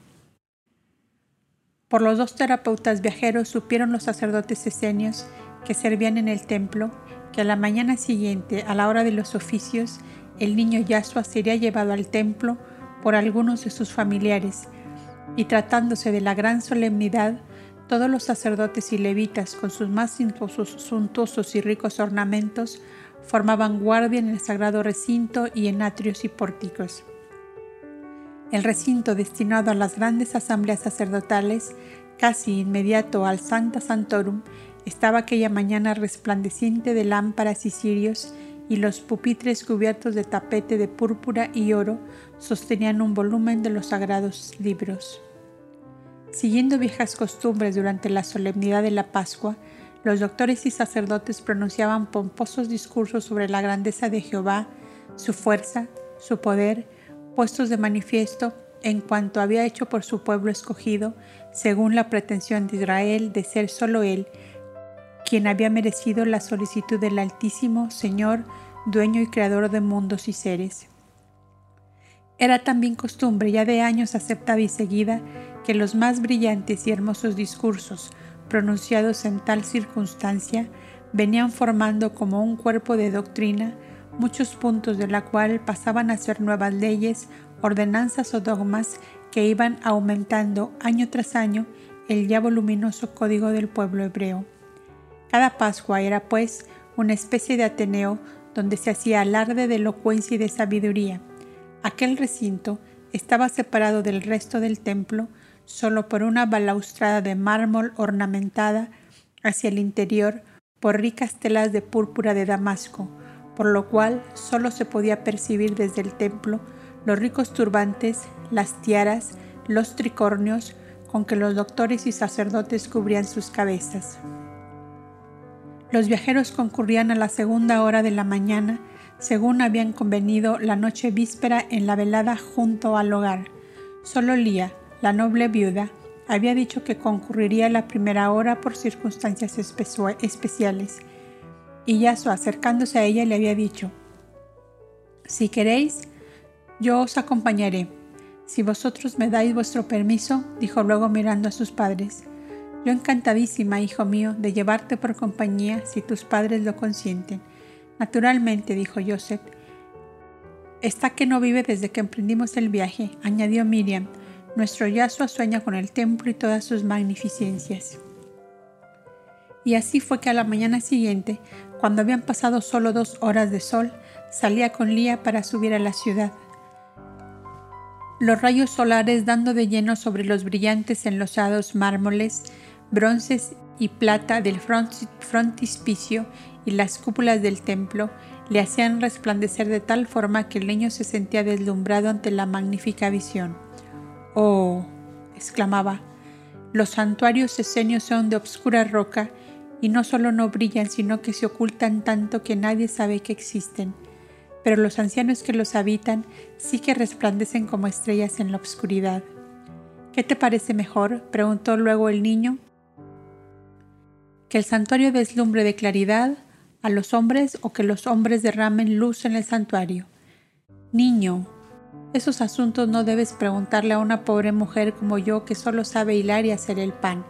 Por los dos terapeutas viajeros supieron los sacerdotes esenios que servían en el templo que a la mañana siguiente, a la hora de los oficios, el niño Yasua sería llevado al templo por algunos de sus familiares, y tratándose de la gran solemnidad, todos los sacerdotes y levitas, con sus más suntuosos y ricos ornamentos, formaban guardia en el sagrado recinto y en atrios y pórticos. El recinto destinado a las grandes asambleas sacerdotales, casi inmediato al Santa Santorum, estaba aquella mañana resplandeciente de lámparas y cirios, y los pupitres cubiertos de tapete de púrpura y oro sostenían un volumen de los sagrados libros. Siguiendo viejas costumbres durante la solemnidad de la Pascua, los doctores y sacerdotes pronunciaban pomposos discursos sobre la grandeza de Jehová, su fuerza, su poder, puestos de manifiesto en cuanto había hecho por su pueblo escogido, según la pretensión de Israel de ser solo Él, quien había merecido la solicitud del Altísimo Señor, dueño y creador de mundos y seres. Era también costumbre ya de años aceptada y seguida que los más brillantes y hermosos discursos pronunciados en tal circunstancia venían formando como un cuerpo de doctrina muchos puntos de la cual pasaban a ser nuevas leyes, ordenanzas o dogmas que iban aumentando año tras año el ya voluminoso código del pueblo hebreo. Cada Pascua era, pues, una especie de Ateneo donde se hacía alarde de elocuencia y de sabiduría. Aquel recinto estaba separado del resto del templo solo por una balaustrada de mármol ornamentada hacia el interior por ricas telas de púrpura de Damasco, por lo cual solo se podía percibir desde el templo los ricos turbantes, las tiaras, los tricornios con que los doctores y sacerdotes cubrían sus cabezas. Los viajeros concurrían a la segunda hora de la mañana, según habían convenido la noche víspera en la velada junto al hogar. Solo Lía, la noble viuda, había dicho que concurriría a la primera hora por circunstancias especiales, y Yasuo acercándose a ella le había dicho, Si queréis, yo os acompañaré. Si vosotros me dais vuestro permiso, dijo luego mirando a sus padres, yo encantadísima, hijo mío, de llevarte por compañía si tus padres lo consienten. Naturalmente, dijo Joseph. Está que no vive desde que emprendimos el viaje, añadió Miriam. Nuestro Yasuo sueña con el templo y todas sus magnificencias. Y así fue que a la mañana siguiente, cuando habían pasado solo dos horas de sol, salía con Lía para subir a la ciudad. Los rayos solares dando de lleno sobre los brillantes enlosados mármoles, bronces y plata del frontispicio y las cúpulas del templo le hacían resplandecer de tal forma que el niño se sentía deslumbrado ante la magnífica visión. Oh, exclamaba, los santuarios esenios son de obscura roca y no solo no brillan, sino que se ocultan tanto que nadie sabe que existen. Pero los ancianos que los habitan sí que resplandecen como estrellas en la oscuridad. ¿Qué te parece mejor? preguntó luego el niño. ¿Que el santuario deslumbre de claridad a los hombres o que los hombres derramen luz en el santuario? Niño, esos asuntos no debes preguntarle a una pobre mujer como yo que solo sabe hilar y hacer el pan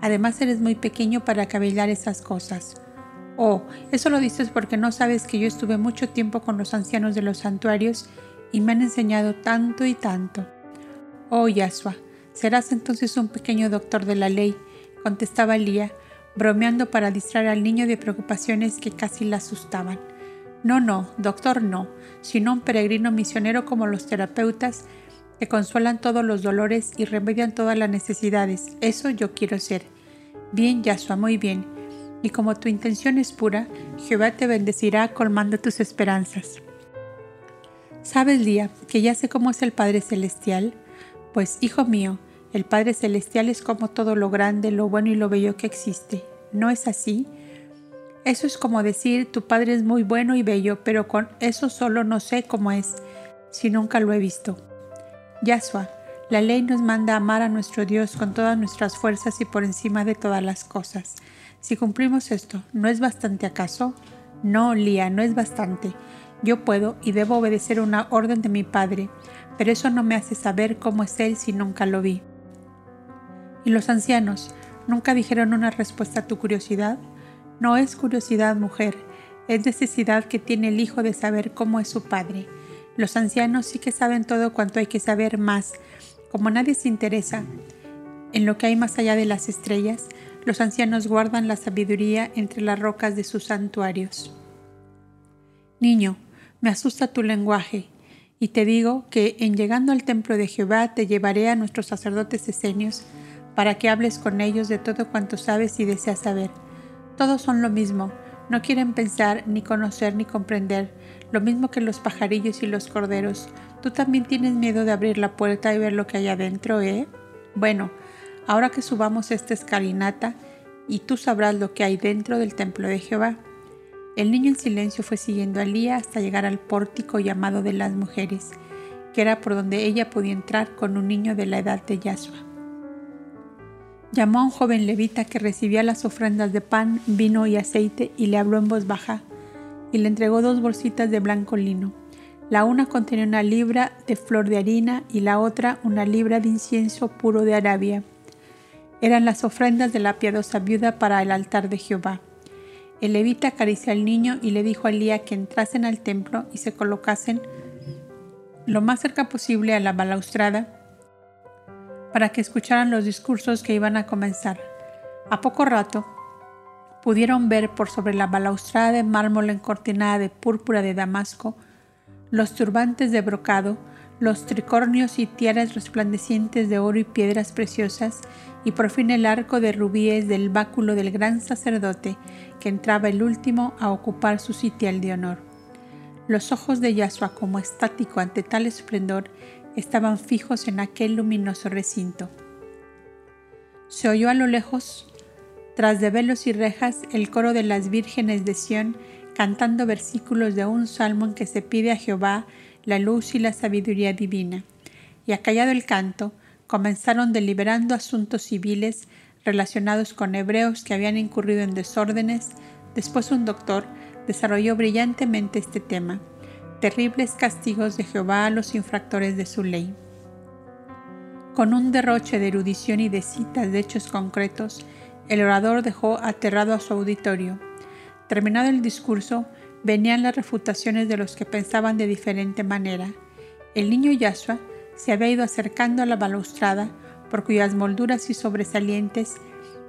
Además eres muy pequeño para cavillar esas cosas. Oh, eso lo dices porque no sabes que yo estuve mucho tiempo con los ancianos de los santuarios y me han enseñado tanto y tanto. Oh, Yasua, serás entonces un pequeño doctor de la ley, contestaba Lía, bromeando para distraer al niño de preocupaciones que casi la asustaban. No, no, doctor no, sino un peregrino misionero como los terapeutas que consuelan todos los dolores y remedian todas las necesidades. Eso yo quiero ser. Bien, Yasua, muy bien. Y como tu intención es pura, Jehová te bendecirá colmando tus esperanzas. ¿Sabes, Lía, que ya sé cómo es el Padre Celestial? Pues, hijo mío, el Padre Celestial es como todo lo grande, lo bueno y lo bello que existe. ¿No es así? Eso es como decir, tu Padre es muy bueno y bello, pero con eso solo no sé cómo es, si nunca lo he visto. Yahshua, la ley nos manda amar a nuestro Dios con todas nuestras fuerzas y por encima de todas las cosas. Si cumplimos esto, ¿no es bastante acaso? No, Lía, no es bastante. Yo puedo y debo obedecer una orden de mi Padre, pero eso no me hace saber cómo es Él si nunca lo vi. ¿Y los ancianos nunca dijeron una respuesta a tu curiosidad? No es curiosidad, mujer, es necesidad que tiene el Hijo de saber cómo es su Padre. Los ancianos sí que saben todo cuanto hay que saber más. Como nadie se interesa en lo que hay más allá de las estrellas, los ancianos guardan la sabiduría entre las rocas de sus santuarios. Niño, me asusta tu lenguaje, y te digo que en llegando al templo de Jehová te llevaré a nuestros sacerdotes esenios para que hables con ellos de todo cuanto sabes y deseas saber. Todos son lo mismo, no quieren pensar, ni conocer, ni comprender, lo mismo que los pajarillos y los corderos. ¿Tú también tienes miedo de abrir la puerta y ver lo que hay adentro, eh? Bueno, ahora que subamos esta escalinata y tú sabrás lo que hay dentro del templo de Jehová. El niño en silencio fue siguiendo a Lía hasta llegar al pórtico llamado de las mujeres, que era por donde ella podía entrar con un niño de la edad de Yahshua. Llamó a un joven levita que recibía las ofrendas de pan, vino y aceite y le habló en voz baja y le entregó dos bolsitas de blanco lino. La una contenía una libra de flor de harina y la otra una libra de incienso puro de Arabia. Eran las ofrendas de la piadosa viuda para el altar de Jehová. El levita acarició al niño y le dijo a Elía que entrasen al templo y se colocasen lo más cerca posible a la balaustrada para que escucharan los discursos que iban a comenzar. A poco rato, pudieron ver por sobre la balaustrada de mármol encortinada de púrpura de Damasco los turbantes de brocado, los tricornios y tiaras resplandecientes de oro y piedras preciosas, y por fin el arco de rubíes del báculo del gran sacerdote, que entraba el último a ocupar su sitial de honor. Los ojos de Yasua, como estático ante tal esplendor, estaban fijos en aquel luminoso recinto. Se oyó a lo lejos, tras de velos y rejas, el coro de las vírgenes de Sión cantando versículos de un salmo en que se pide a Jehová la luz y la sabiduría divina. Y acallado el canto, comenzaron deliberando asuntos civiles relacionados con hebreos que habían incurrido en desórdenes. Después un doctor desarrolló brillantemente este tema, terribles castigos de Jehová a los infractores de su ley. Con un derroche de erudición y de citas de hechos concretos, el orador dejó aterrado a su auditorio. Terminado el discurso, venían las refutaciones de los que pensaban de diferente manera. El niño Yashua se había ido acercando a la balaustrada, por cuyas molduras y sobresalientes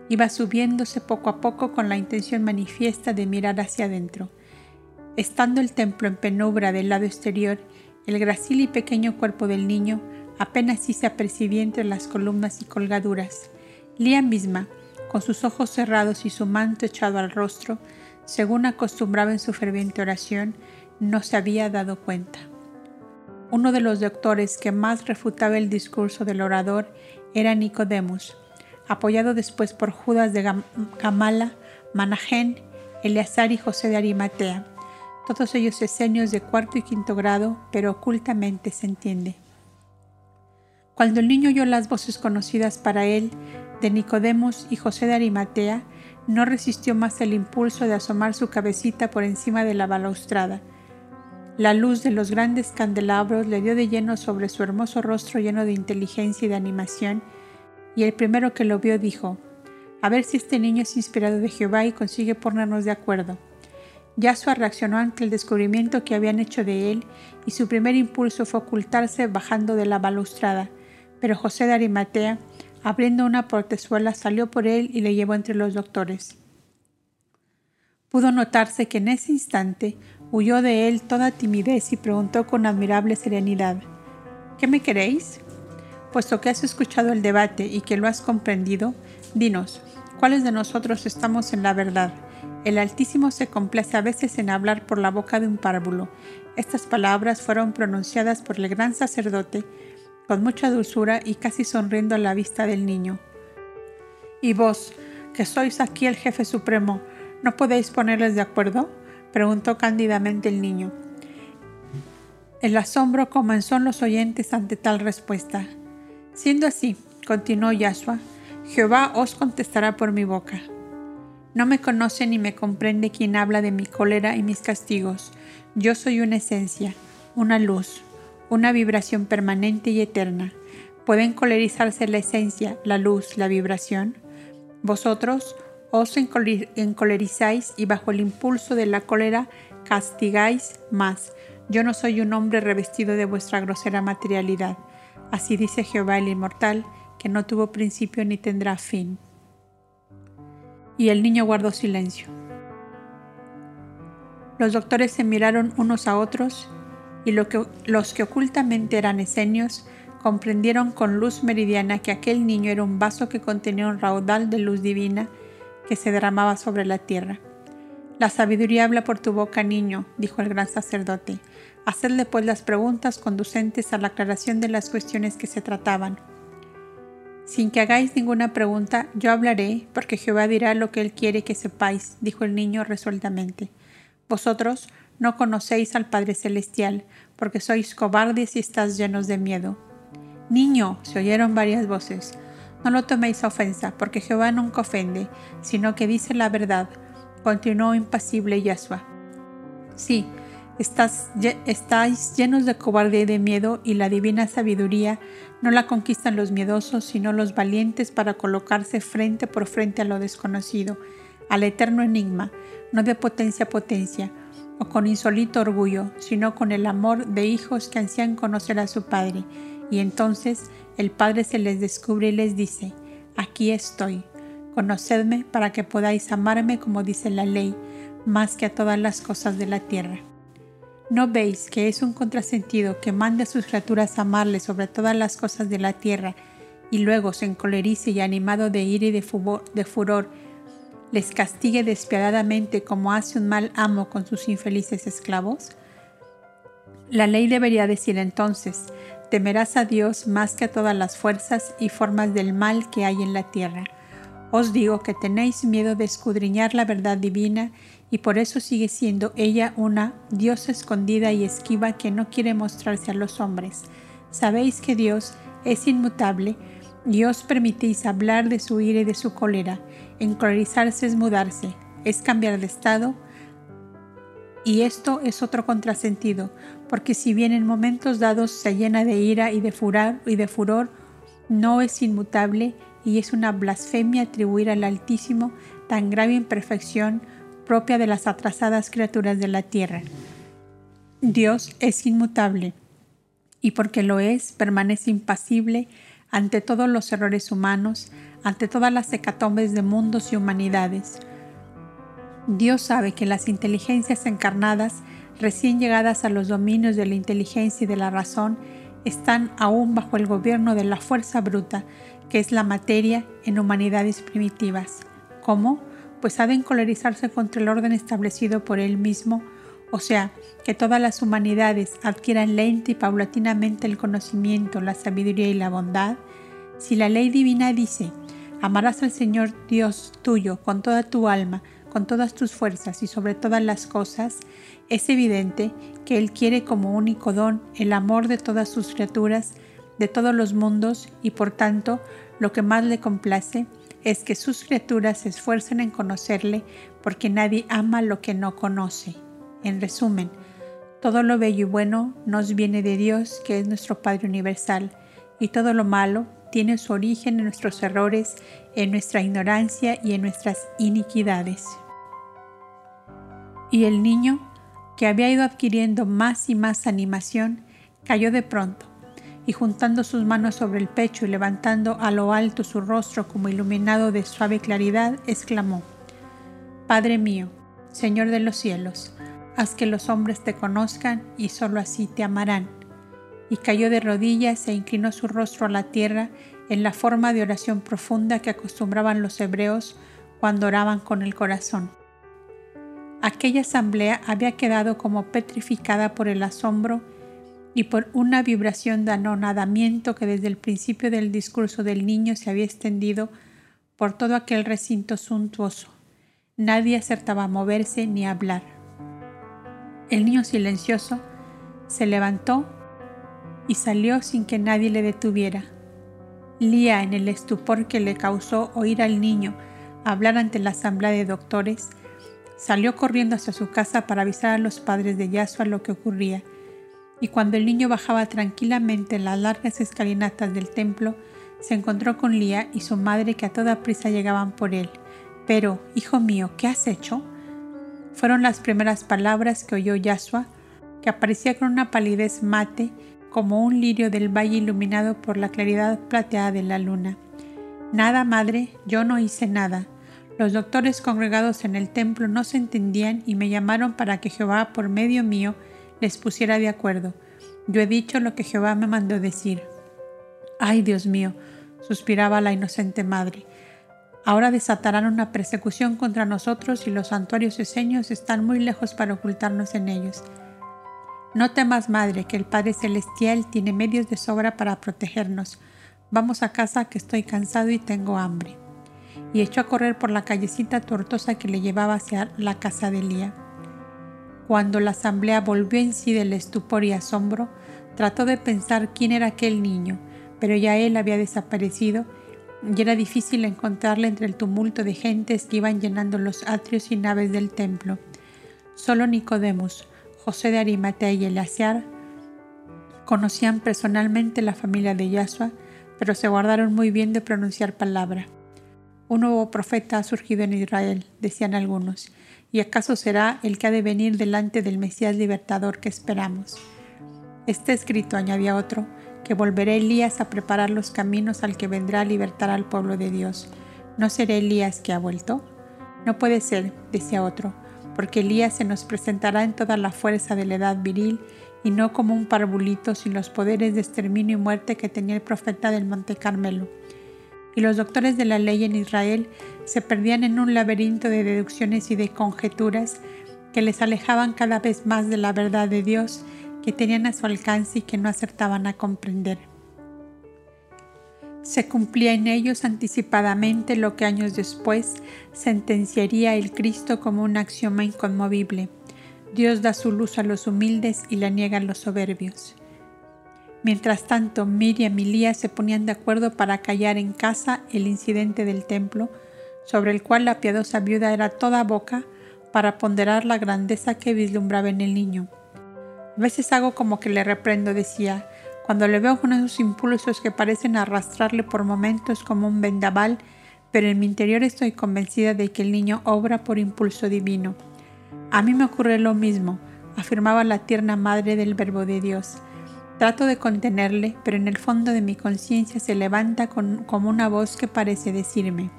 iba subiéndose poco a poco con la intención manifiesta de mirar hacia adentro. Estando el templo en penumbra del lado exterior, el gracil y pequeño cuerpo del niño apenas sí se apercibía entre las columnas y colgaduras. Lía misma, con sus ojos cerrados y su manto echado al rostro, según acostumbraba en su ferviente oración, no se había dado cuenta. Uno de los doctores que más refutaba el discurso del orador era Nicodemus, apoyado después por Judas de Gamala, Manajén, Eleazar y José de Arimatea, todos ellos esenios de cuarto y quinto grado, pero ocultamente se entiende. Cuando el niño oyó las voces conocidas para él de Nicodemus y José de Arimatea, no resistió más el impulso de asomar su cabecita por encima de la balaustrada. La luz de los grandes candelabros le dio de lleno sobre su hermoso rostro lleno de inteligencia y de animación, y el primero que lo vio dijo, a ver si este niño es inspirado de Jehová y consigue ponernos de acuerdo. Yasua reaccionó ante el descubrimiento que habían hecho de él y su primer impulso fue ocultarse bajando de la balaustrada, pero José de Arimatea Abriendo una portezuela, salió por él y le llevó entre los doctores. Pudo notarse que en ese instante huyó de él toda timidez y preguntó con admirable serenidad, ¿Qué me queréis? Puesto que has escuchado el debate y que lo has comprendido, dinos, ¿cuáles de nosotros estamos en la verdad? El Altísimo se complace a veces en hablar por la boca de un párvulo. Estas palabras fueron pronunciadas por el gran sacerdote con mucha dulzura y casi sonriendo a la vista del niño. ¿Y vos, que sois aquí el jefe supremo, no podéis ponerles de acuerdo? preguntó cándidamente el niño. El asombro comenzó en los oyentes ante tal respuesta. Siendo así, continuó Yahshua, Jehová os contestará por mi boca. No me conoce ni me comprende quien habla de mi cólera y mis castigos. Yo soy una esencia, una luz, una vibración permanente y eterna. ¿Pueden colerizarse la esencia, la luz, la vibración? Vosotros os encolerizáis y bajo el impulso de la cólera castigáis más. Yo no soy un hombre revestido de vuestra grosera materialidad. Así dice Jehová el inmortal, que no tuvo principio ni tendrá fin. Y el niño guardó silencio. Los doctores se miraron unos a otros y los que ocultamente eran esenios comprendieron con luz meridiana que aquel niño era un vaso que contenía un raudal de luz divina que se derramaba sobre la tierra. La sabiduría habla por tu boca, niño, dijo el gran sacerdote. Hacedle pues las preguntas conducentes a la aclaración de las cuestiones que se trataban. Sin que hagáis ninguna pregunta, yo hablaré, porque Jehová dirá lo que él quiere que sepáis, dijo el niño resueltamente. Vosotros no conocéis al Padre Celestial, porque sois cobardes y estáis llenos de miedo. Niño, se oyeron varias voces. No lo toméis a ofensa, porque Jehová nunca ofende, sino que dice la verdad. Continuó impasible Yahshua. Sí, estáis llenos de cobardía y de miedo, y la divina sabiduría no la conquistan los miedosos, sino los valientes para colocarse frente por frente a lo desconocido, al eterno enigma, no de potencia a potencia, o con insólito orgullo, sino con el amor de hijos que ansían conocer a su Padre. Y entonces el Padre se les descubre y les dice, aquí estoy, conocedme para que podáis amarme como dice la ley, más que a todas las cosas de la tierra. ¿No veis que es un contrasentido que mande a sus criaturas amarle sobre todas las cosas de la tierra y luego se encolerice y animado de ira y de, de furor les castigue despiadadamente como hace un mal amo con sus infelices esclavos? La ley debería decir entonces, temerás a Dios más que a todas las fuerzas y formas del mal que hay en la tierra. Os digo que tenéis miedo de escudriñar la verdad divina y por eso sigue siendo ella una diosa escondida y esquiva que no quiere mostrarse a los hombres. Sabéis que Dios es inmutable y os permitís hablar de su ira y de su cólera. Encolorizarse es mudarse, es cambiar de estado. Y esto es otro contrasentido, porque si bien en momentos dados se llena de ira y de y de furor no es inmutable y es una blasfemia atribuir al Altísimo tan grave imperfección propia de las atrasadas criaturas de la tierra. Dios es inmutable y porque lo es, permanece impasible ante todos los errores humanos, ante todas las hecatombes de mundos y humanidades. Dios sabe que las inteligencias encarnadas, recién llegadas a los dominios de la inteligencia y de la razón, están aún bajo el gobierno de la fuerza bruta, que es la materia en humanidades primitivas. ¿Cómo? Pues ha de encolerizarse contra el orden establecido por él mismo, o sea, que todas las humanidades adquieran lenta y paulatinamente el conocimiento, la sabiduría y la bondad, si la ley divina dice, amarás al Señor Dios tuyo con toda tu alma, con todas tus fuerzas y sobre todas las cosas, es evidente que Él quiere como único don el amor de todas sus criaturas, de todos los mundos, y por tanto lo que más le complace es que sus criaturas se esfuercen en conocerle, porque nadie ama lo que no conoce. En resumen, todo lo bello y bueno nos viene de Dios, que es nuestro Padre Universal, y todo lo malo tiene su origen en nuestros errores, en nuestra ignorancia y en nuestras iniquidades. Y el niño, que había ido adquiriendo más y más animación, cayó de pronto, y juntando sus manos sobre el pecho y levantando a lo alto su rostro como iluminado de suave claridad, exclamó, Padre mío, Señor de los cielos, haz que los hombres te conozcan y sólo así te amarán. Y cayó de rodillas e inclinó su rostro a la tierra en la forma de oración profunda que acostumbraban los hebreos cuando oraban con el corazón. Aquella asamblea había quedado como petrificada por el asombro y por una vibración de anonadamiento que desde el principio del discurso del niño se había extendido por todo aquel recinto suntuoso. Nadie acertaba a moverse ni a hablar. El niño silencioso se levantó y salió sin que nadie le detuviera. Lía, en el estupor que le causó oír al niño hablar ante la asamblea de doctores, salió corriendo hacia su casa para avisar a los padres de Yasua lo que ocurría, y cuando el niño bajaba tranquilamente las largas escalinatas del templo, se encontró con Lía y su madre que a toda prisa llegaban por él. Pero, hijo mío, ¿qué has hecho? Fueron las primeras palabras que oyó Yasua, que aparecía con una palidez mate como un lirio del valle iluminado por la claridad plateada de la luna. Nada, madre, yo no hice nada. Los doctores congregados en el templo no se entendían y me llamaron para que Jehová, por medio mío, les pusiera de acuerdo. Yo he dicho lo que Jehová me mandó decir. Ay, Dios mío, suspiraba la inocente madre. Ahora desatarán una persecución contra nosotros y los santuarios eseños están muy lejos para ocultarnos en ellos. No temas, Madre, que el Padre Celestial tiene medios de sobra para protegernos. Vamos a casa que estoy cansado y tengo hambre. Y echó a correr por la callecita tortosa que le llevaba hacia la casa de Elía. Cuando la asamblea volvió en sí del estupor y asombro, trató de pensar quién era aquel niño, pero ya él había desaparecido y era difícil encontrarla entre el tumulto de gentes que iban llenando los atrios y naves del templo. Solo Nicodemus, José de Arimatea y Eleazar conocían personalmente la familia de Yahshua, pero se guardaron muy bien de pronunciar palabra. Un nuevo profeta ha surgido en Israel, decían algunos, y acaso será el que ha de venir delante del Mesías libertador que esperamos. Está escrito, añadía otro, que volverá Elías a preparar los caminos al que vendrá a libertar al pueblo de Dios. ¿No será Elías que ha vuelto? No puede ser, decía otro, porque Elías se nos presentará en toda la fuerza de la edad viril y no como un parvulito sin los poderes de exterminio y muerte que tenía el profeta del Monte Carmelo. Y los doctores de la ley en Israel se perdían en un laberinto de deducciones y de conjeturas que les alejaban cada vez más de la verdad de Dios que tenían a su alcance y que no acertaban a comprender. Se cumplía en ellos anticipadamente lo que años después sentenciaría el Cristo como un axioma inconmovible. Dios da su luz a los humildes y la niega a los soberbios. Mientras tanto, Miriam y Lía se ponían de acuerdo para callar en casa el incidente del templo, sobre el cual la piadosa viuda era toda boca para ponderar la grandeza que vislumbraba en el niño. A veces hago como que le reprendo, decía, cuando le veo con esos impulsos que parecen arrastrarle por momentos como un vendaval, pero en mi interior estoy convencida de que el niño obra por impulso divino. A mí me ocurre lo mismo, afirmaba la tierna madre del Verbo de Dios. Trato de contenerle, pero en el fondo de mi conciencia se levanta como una voz que parece decirme,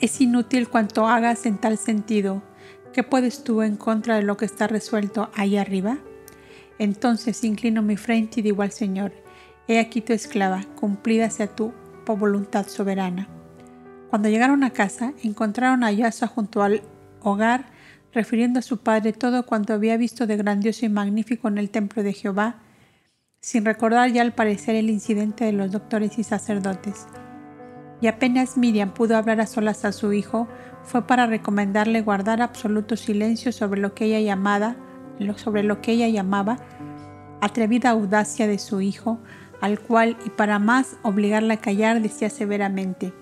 es inútil cuanto hagas en tal sentido. ¿Qué puedes tú en contra de lo que está resuelto ahí arriba? Entonces inclino mi frente y digo al Señor, He aquí tu esclava, cumplida sea tu voluntad soberana. Cuando llegaron a casa, encontraron a Yasa junto al hogar, refiriendo a su padre todo cuanto había visto de grandioso y magnífico en el templo de Jehová, sin recordar ya al parecer el incidente de los doctores y sacerdotes. Y apenas Miriam pudo hablar a solas a su hijo, fue para recomendarle guardar absoluto silencio sobre lo que ella sobre lo que ella llamaba atrevida audacia de su hijo, al cual, y para más obligarla a callar, decía severamente,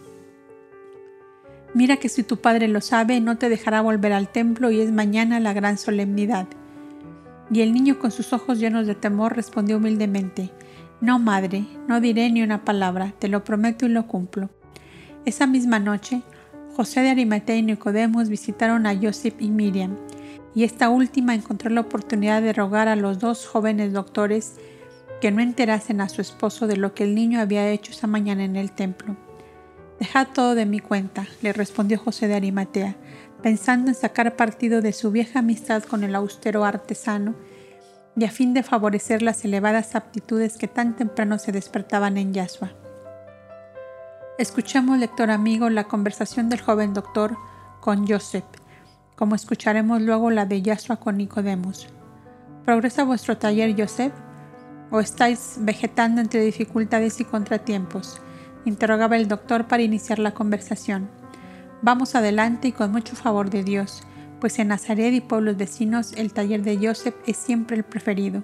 Mira que si tu padre lo sabe, no te dejará volver al templo y es mañana la gran solemnidad. Y el niño con sus ojos llenos de temor respondió humildemente, No, madre, no diré ni una palabra, te lo prometo y lo cumplo. Esa misma noche, José de Arimatea y Nicodemos visitaron a Joseph y Miriam, y esta última encontró la oportunidad de rogar a los dos jóvenes doctores que no enterasen a su esposo de lo que el niño había hecho esa mañana en el templo. Dejad todo de mi cuenta, le respondió José de Arimatea, pensando en sacar partido de su vieja amistad con el austero artesano y a fin de favorecer las elevadas aptitudes que tan temprano se despertaban en Yasua. Escuchemos, lector amigo, la conversación del joven doctor con Joseph, como escucharemos luego la de Yasua con Nicodemos. ¿Progresa vuestro taller, Joseph? ¿O estáis vegetando entre dificultades y contratiempos? Interrogaba el doctor para iniciar la conversación. Vamos adelante y con mucho favor de Dios, pues en Nazaret y pueblos vecinos el taller de Joseph es siempre el preferido.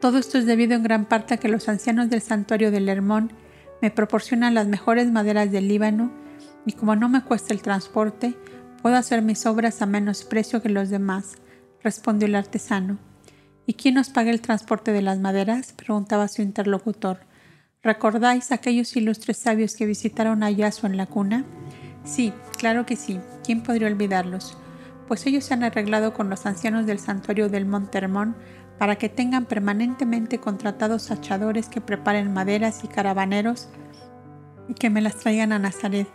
Todo esto es debido en gran parte a que los ancianos del santuario del Hermón me proporcionan las mejores maderas del Líbano y como no me cuesta el transporte, puedo hacer mis obras a menos precio que los demás, respondió el artesano. ¿Y quién nos paga el transporte de las maderas? preguntaba su interlocutor. ¿Recordáis aquellos ilustres sabios que visitaron a Yasuo en la cuna? Sí, claro que sí. ¿Quién podría olvidarlos? Pues ellos se han arreglado con los ancianos del santuario del Monte Hermón para que tengan permanentemente contratados hachadores que preparen maderas y caravaneros y que me las traigan a Nazaret.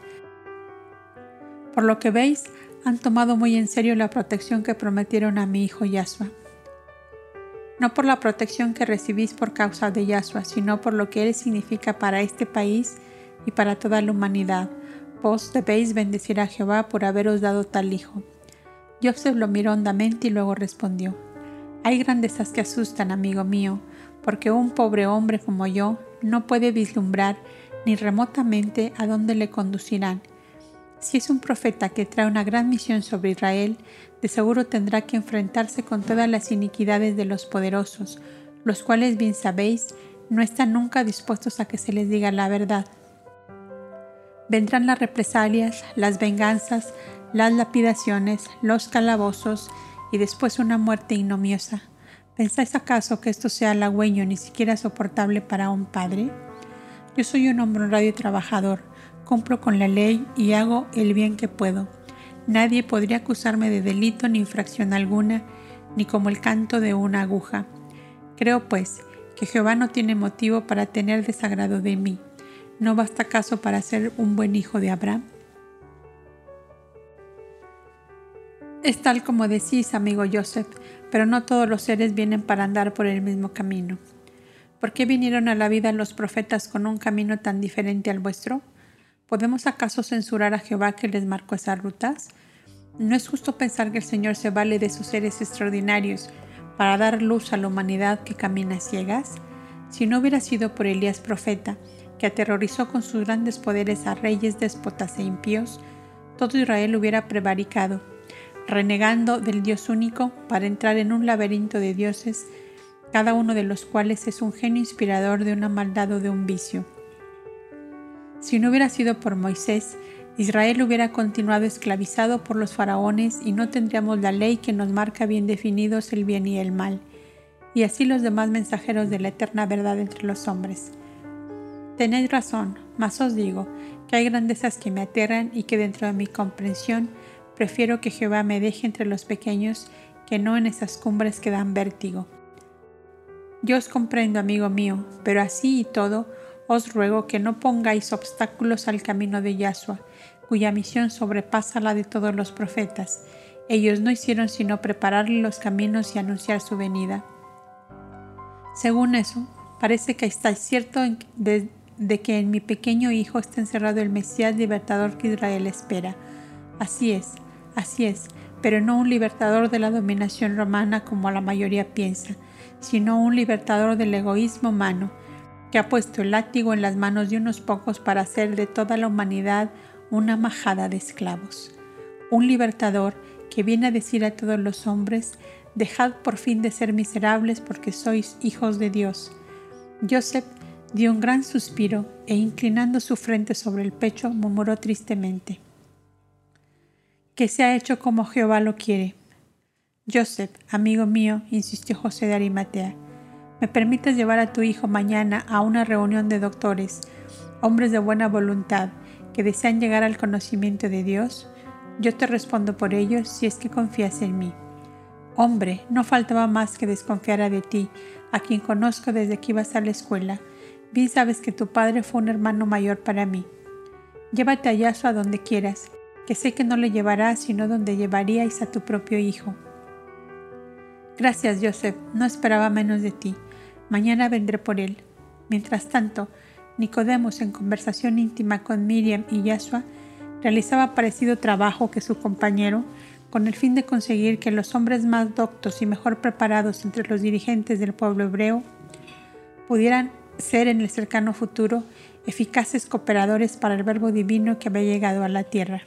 Por lo que veis, han tomado muy en serio la protección que prometieron a mi hijo Yasua. No por la protección que recibís por causa de Yasua, sino por lo que él significa para este país y para toda la humanidad. Vos debéis bendecir a Jehová por haberos dado tal hijo. Joseph lo miró hondamente y luego respondió, hay grandezas que asustan, amigo mío, porque un pobre hombre como yo no puede vislumbrar ni remotamente a dónde le conducirán. Si es un profeta que trae una gran misión sobre Israel, de seguro tendrá que enfrentarse con todas las iniquidades de los poderosos, los cuales bien sabéis, no están nunca dispuestos a que se les diga la verdad. Vendrán las represalias, las venganzas, las lapidaciones, los calabozos, y después una muerte ignomiosa. ¿Pensáis acaso que esto sea halagüeño ni siquiera soportable para un padre? Yo soy un hombre honrado y trabajador, cumplo con la ley y hago el bien que puedo. Nadie podría acusarme de delito ni infracción alguna, ni como el canto de una aguja. Creo, pues, que Jehová no tiene motivo para tener desagrado de mí. ¿No basta acaso para ser un buen hijo de Abraham? Es tal como decís, amigo Joseph, pero no todos los seres vienen para andar por el mismo camino. ¿Por qué vinieron a la vida los profetas con un camino tan diferente al vuestro? ¿Podemos acaso censurar a Jehová que les marcó esas rutas? No es justo pensar que el Señor se vale de sus seres extraordinarios, para dar luz a la humanidad que camina ciegas? Si no hubiera sido por Elías profeta, que aterrorizó con sus grandes poderes a reyes, déspotas e impíos, todo Israel hubiera prevaricado, renegando del Dios único para entrar en un laberinto de dioses, cada uno de los cuales es un genio inspirador de una maldad o de un vicio. Si no hubiera sido por Moisés, Israel hubiera continuado esclavizado por los faraones y no tendríamos la ley que nos marca bien definidos el bien y el mal, y así los demás mensajeros de la eterna verdad entre los hombres. Tenéis razón, mas os digo que hay grandezas que me aterran y que dentro de mi comprensión prefiero que Jehová me deje entre los pequeños que no en esas cumbres que dan vértigo. Yo os comprendo, amigo mío, pero así y todo os ruego que no pongáis obstáculos al camino de Yahshua, cuya misión sobrepasa la de todos los profetas. Ellos no hicieron sino prepararle los caminos y anunciar su venida. Según eso, parece que estáis cierto de, de que en mi pequeño hijo está encerrado el Mesías libertador que Israel espera. Así es, así es, pero no un libertador de la dominación romana como la mayoría piensa, sino un libertador del egoísmo humano, que ha puesto el látigo en las manos de unos pocos para hacer de toda la humanidad una majada de esclavos. Un libertador que viene a decir a todos los hombres, dejad por fin de ser miserables porque sois hijos de Dios. Joseph Dio un gran suspiro e inclinando su frente sobre el pecho murmuró tristemente. Que se ha hecho como Jehová lo quiere. Joseph, amigo mío, insistió José de Arimatea, ¿me permites llevar a tu hijo mañana a una reunión de doctores, hombres de buena voluntad, que desean llegar al conocimiento de Dios? Yo te respondo por ellos si es que confías en mí. Hombre, no faltaba más que desconfiara de ti, a quien conozco desde que ibas a la escuela, Bien sabes que tu padre fue un hermano mayor para mí. Llévate a Yahshua donde quieras, que sé que no le llevarás sino donde llevaríais a tu propio hijo. Gracias, Joseph, no esperaba menos de ti. Mañana vendré por él. Mientras tanto, Nicodemos, en conversación íntima con Miriam y Yahshua, realizaba parecido trabajo que su compañero, con el fin de conseguir que los hombres más doctos y mejor preparados entre los dirigentes del pueblo hebreo pudieran ser en el cercano futuro eficaces cooperadores para el verbo divino que había llegado a la tierra.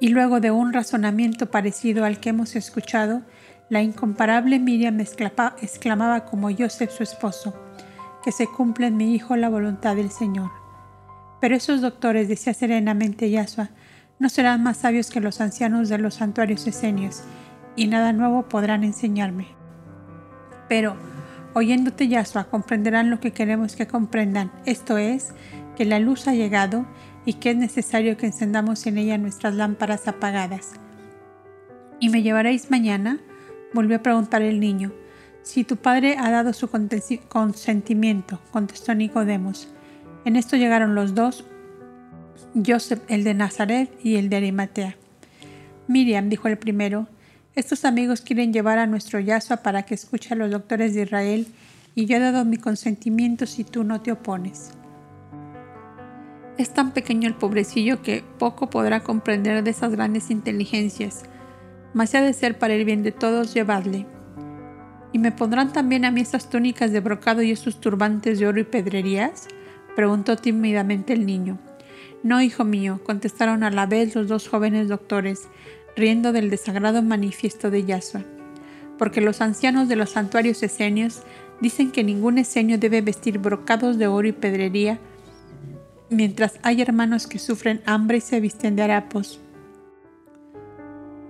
Y luego de un razonamiento parecido al que hemos escuchado, la incomparable Miriam exclamaba como Joseph su esposo, que se cumple en mi hijo la voluntad del Señor. Pero esos doctores, decía serenamente Yahshua, no serán más sabios que los ancianos de los santuarios esenios, y nada nuevo podrán enseñarme. Pero, Oyéndote, Yahshua, comprenderán lo que queremos que comprendan, esto es, que la luz ha llegado y que es necesario que encendamos en ella nuestras lámparas apagadas. ¿Y me llevaréis mañana? Volvió a preguntar el niño. Si tu padre ha dado su consentimiento, contestó Nicodemos. En esto llegaron los dos, Joseph el de Nazaret y el de Arimatea. Miriam, dijo el primero, estos amigos quieren llevar a nuestro Yahshua para que escuche a los doctores de Israel y yo he dado mi consentimiento si tú no te opones. Es tan pequeño el pobrecillo que poco podrá comprender de esas grandes inteligencias, mas ha de ser para el bien de todos llevadle. ¿Y me pondrán también a mí esas túnicas de brocado y esos turbantes de oro y pedrerías? preguntó tímidamente el niño. No, hijo mío, contestaron a la vez los dos jóvenes doctores, riendo del desagrado manifiesto de Yahshua, porque los ancianos de los santuarios esenios dicen que ningún esenio debe vestir brocados de oro y pedrería, mientras hay hermanos que sufren hambre y se visten de harapos.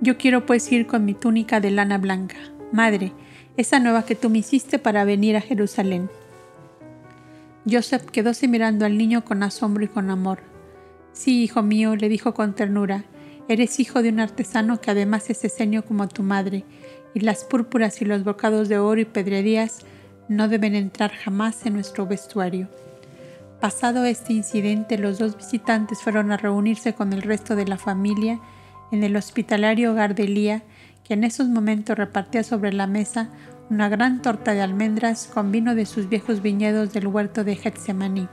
Yo quiero pues ir con mi túnica de lana blanca, madre, esa nueva que tú me hiciste para venir a Jerusalén. Joseph quedóse mirando al niño con asombro y con amor. Sí, hijo mío, le dijo con ternura, Eres hijo de un artesano que además es esenio como tu madre, y las púrpuras y los bocados de oro y pedrerías no deben entrar jamás en nuestro vestuario. Pasado este incidente, los dos visitantes fueron a reunirse con el resto de la familia en el hospitalario hogar de que en esos momentos repartía sobre la mesa una gran torta de almendras con vino de sus viejos viñedos del huerto de Getsemaní.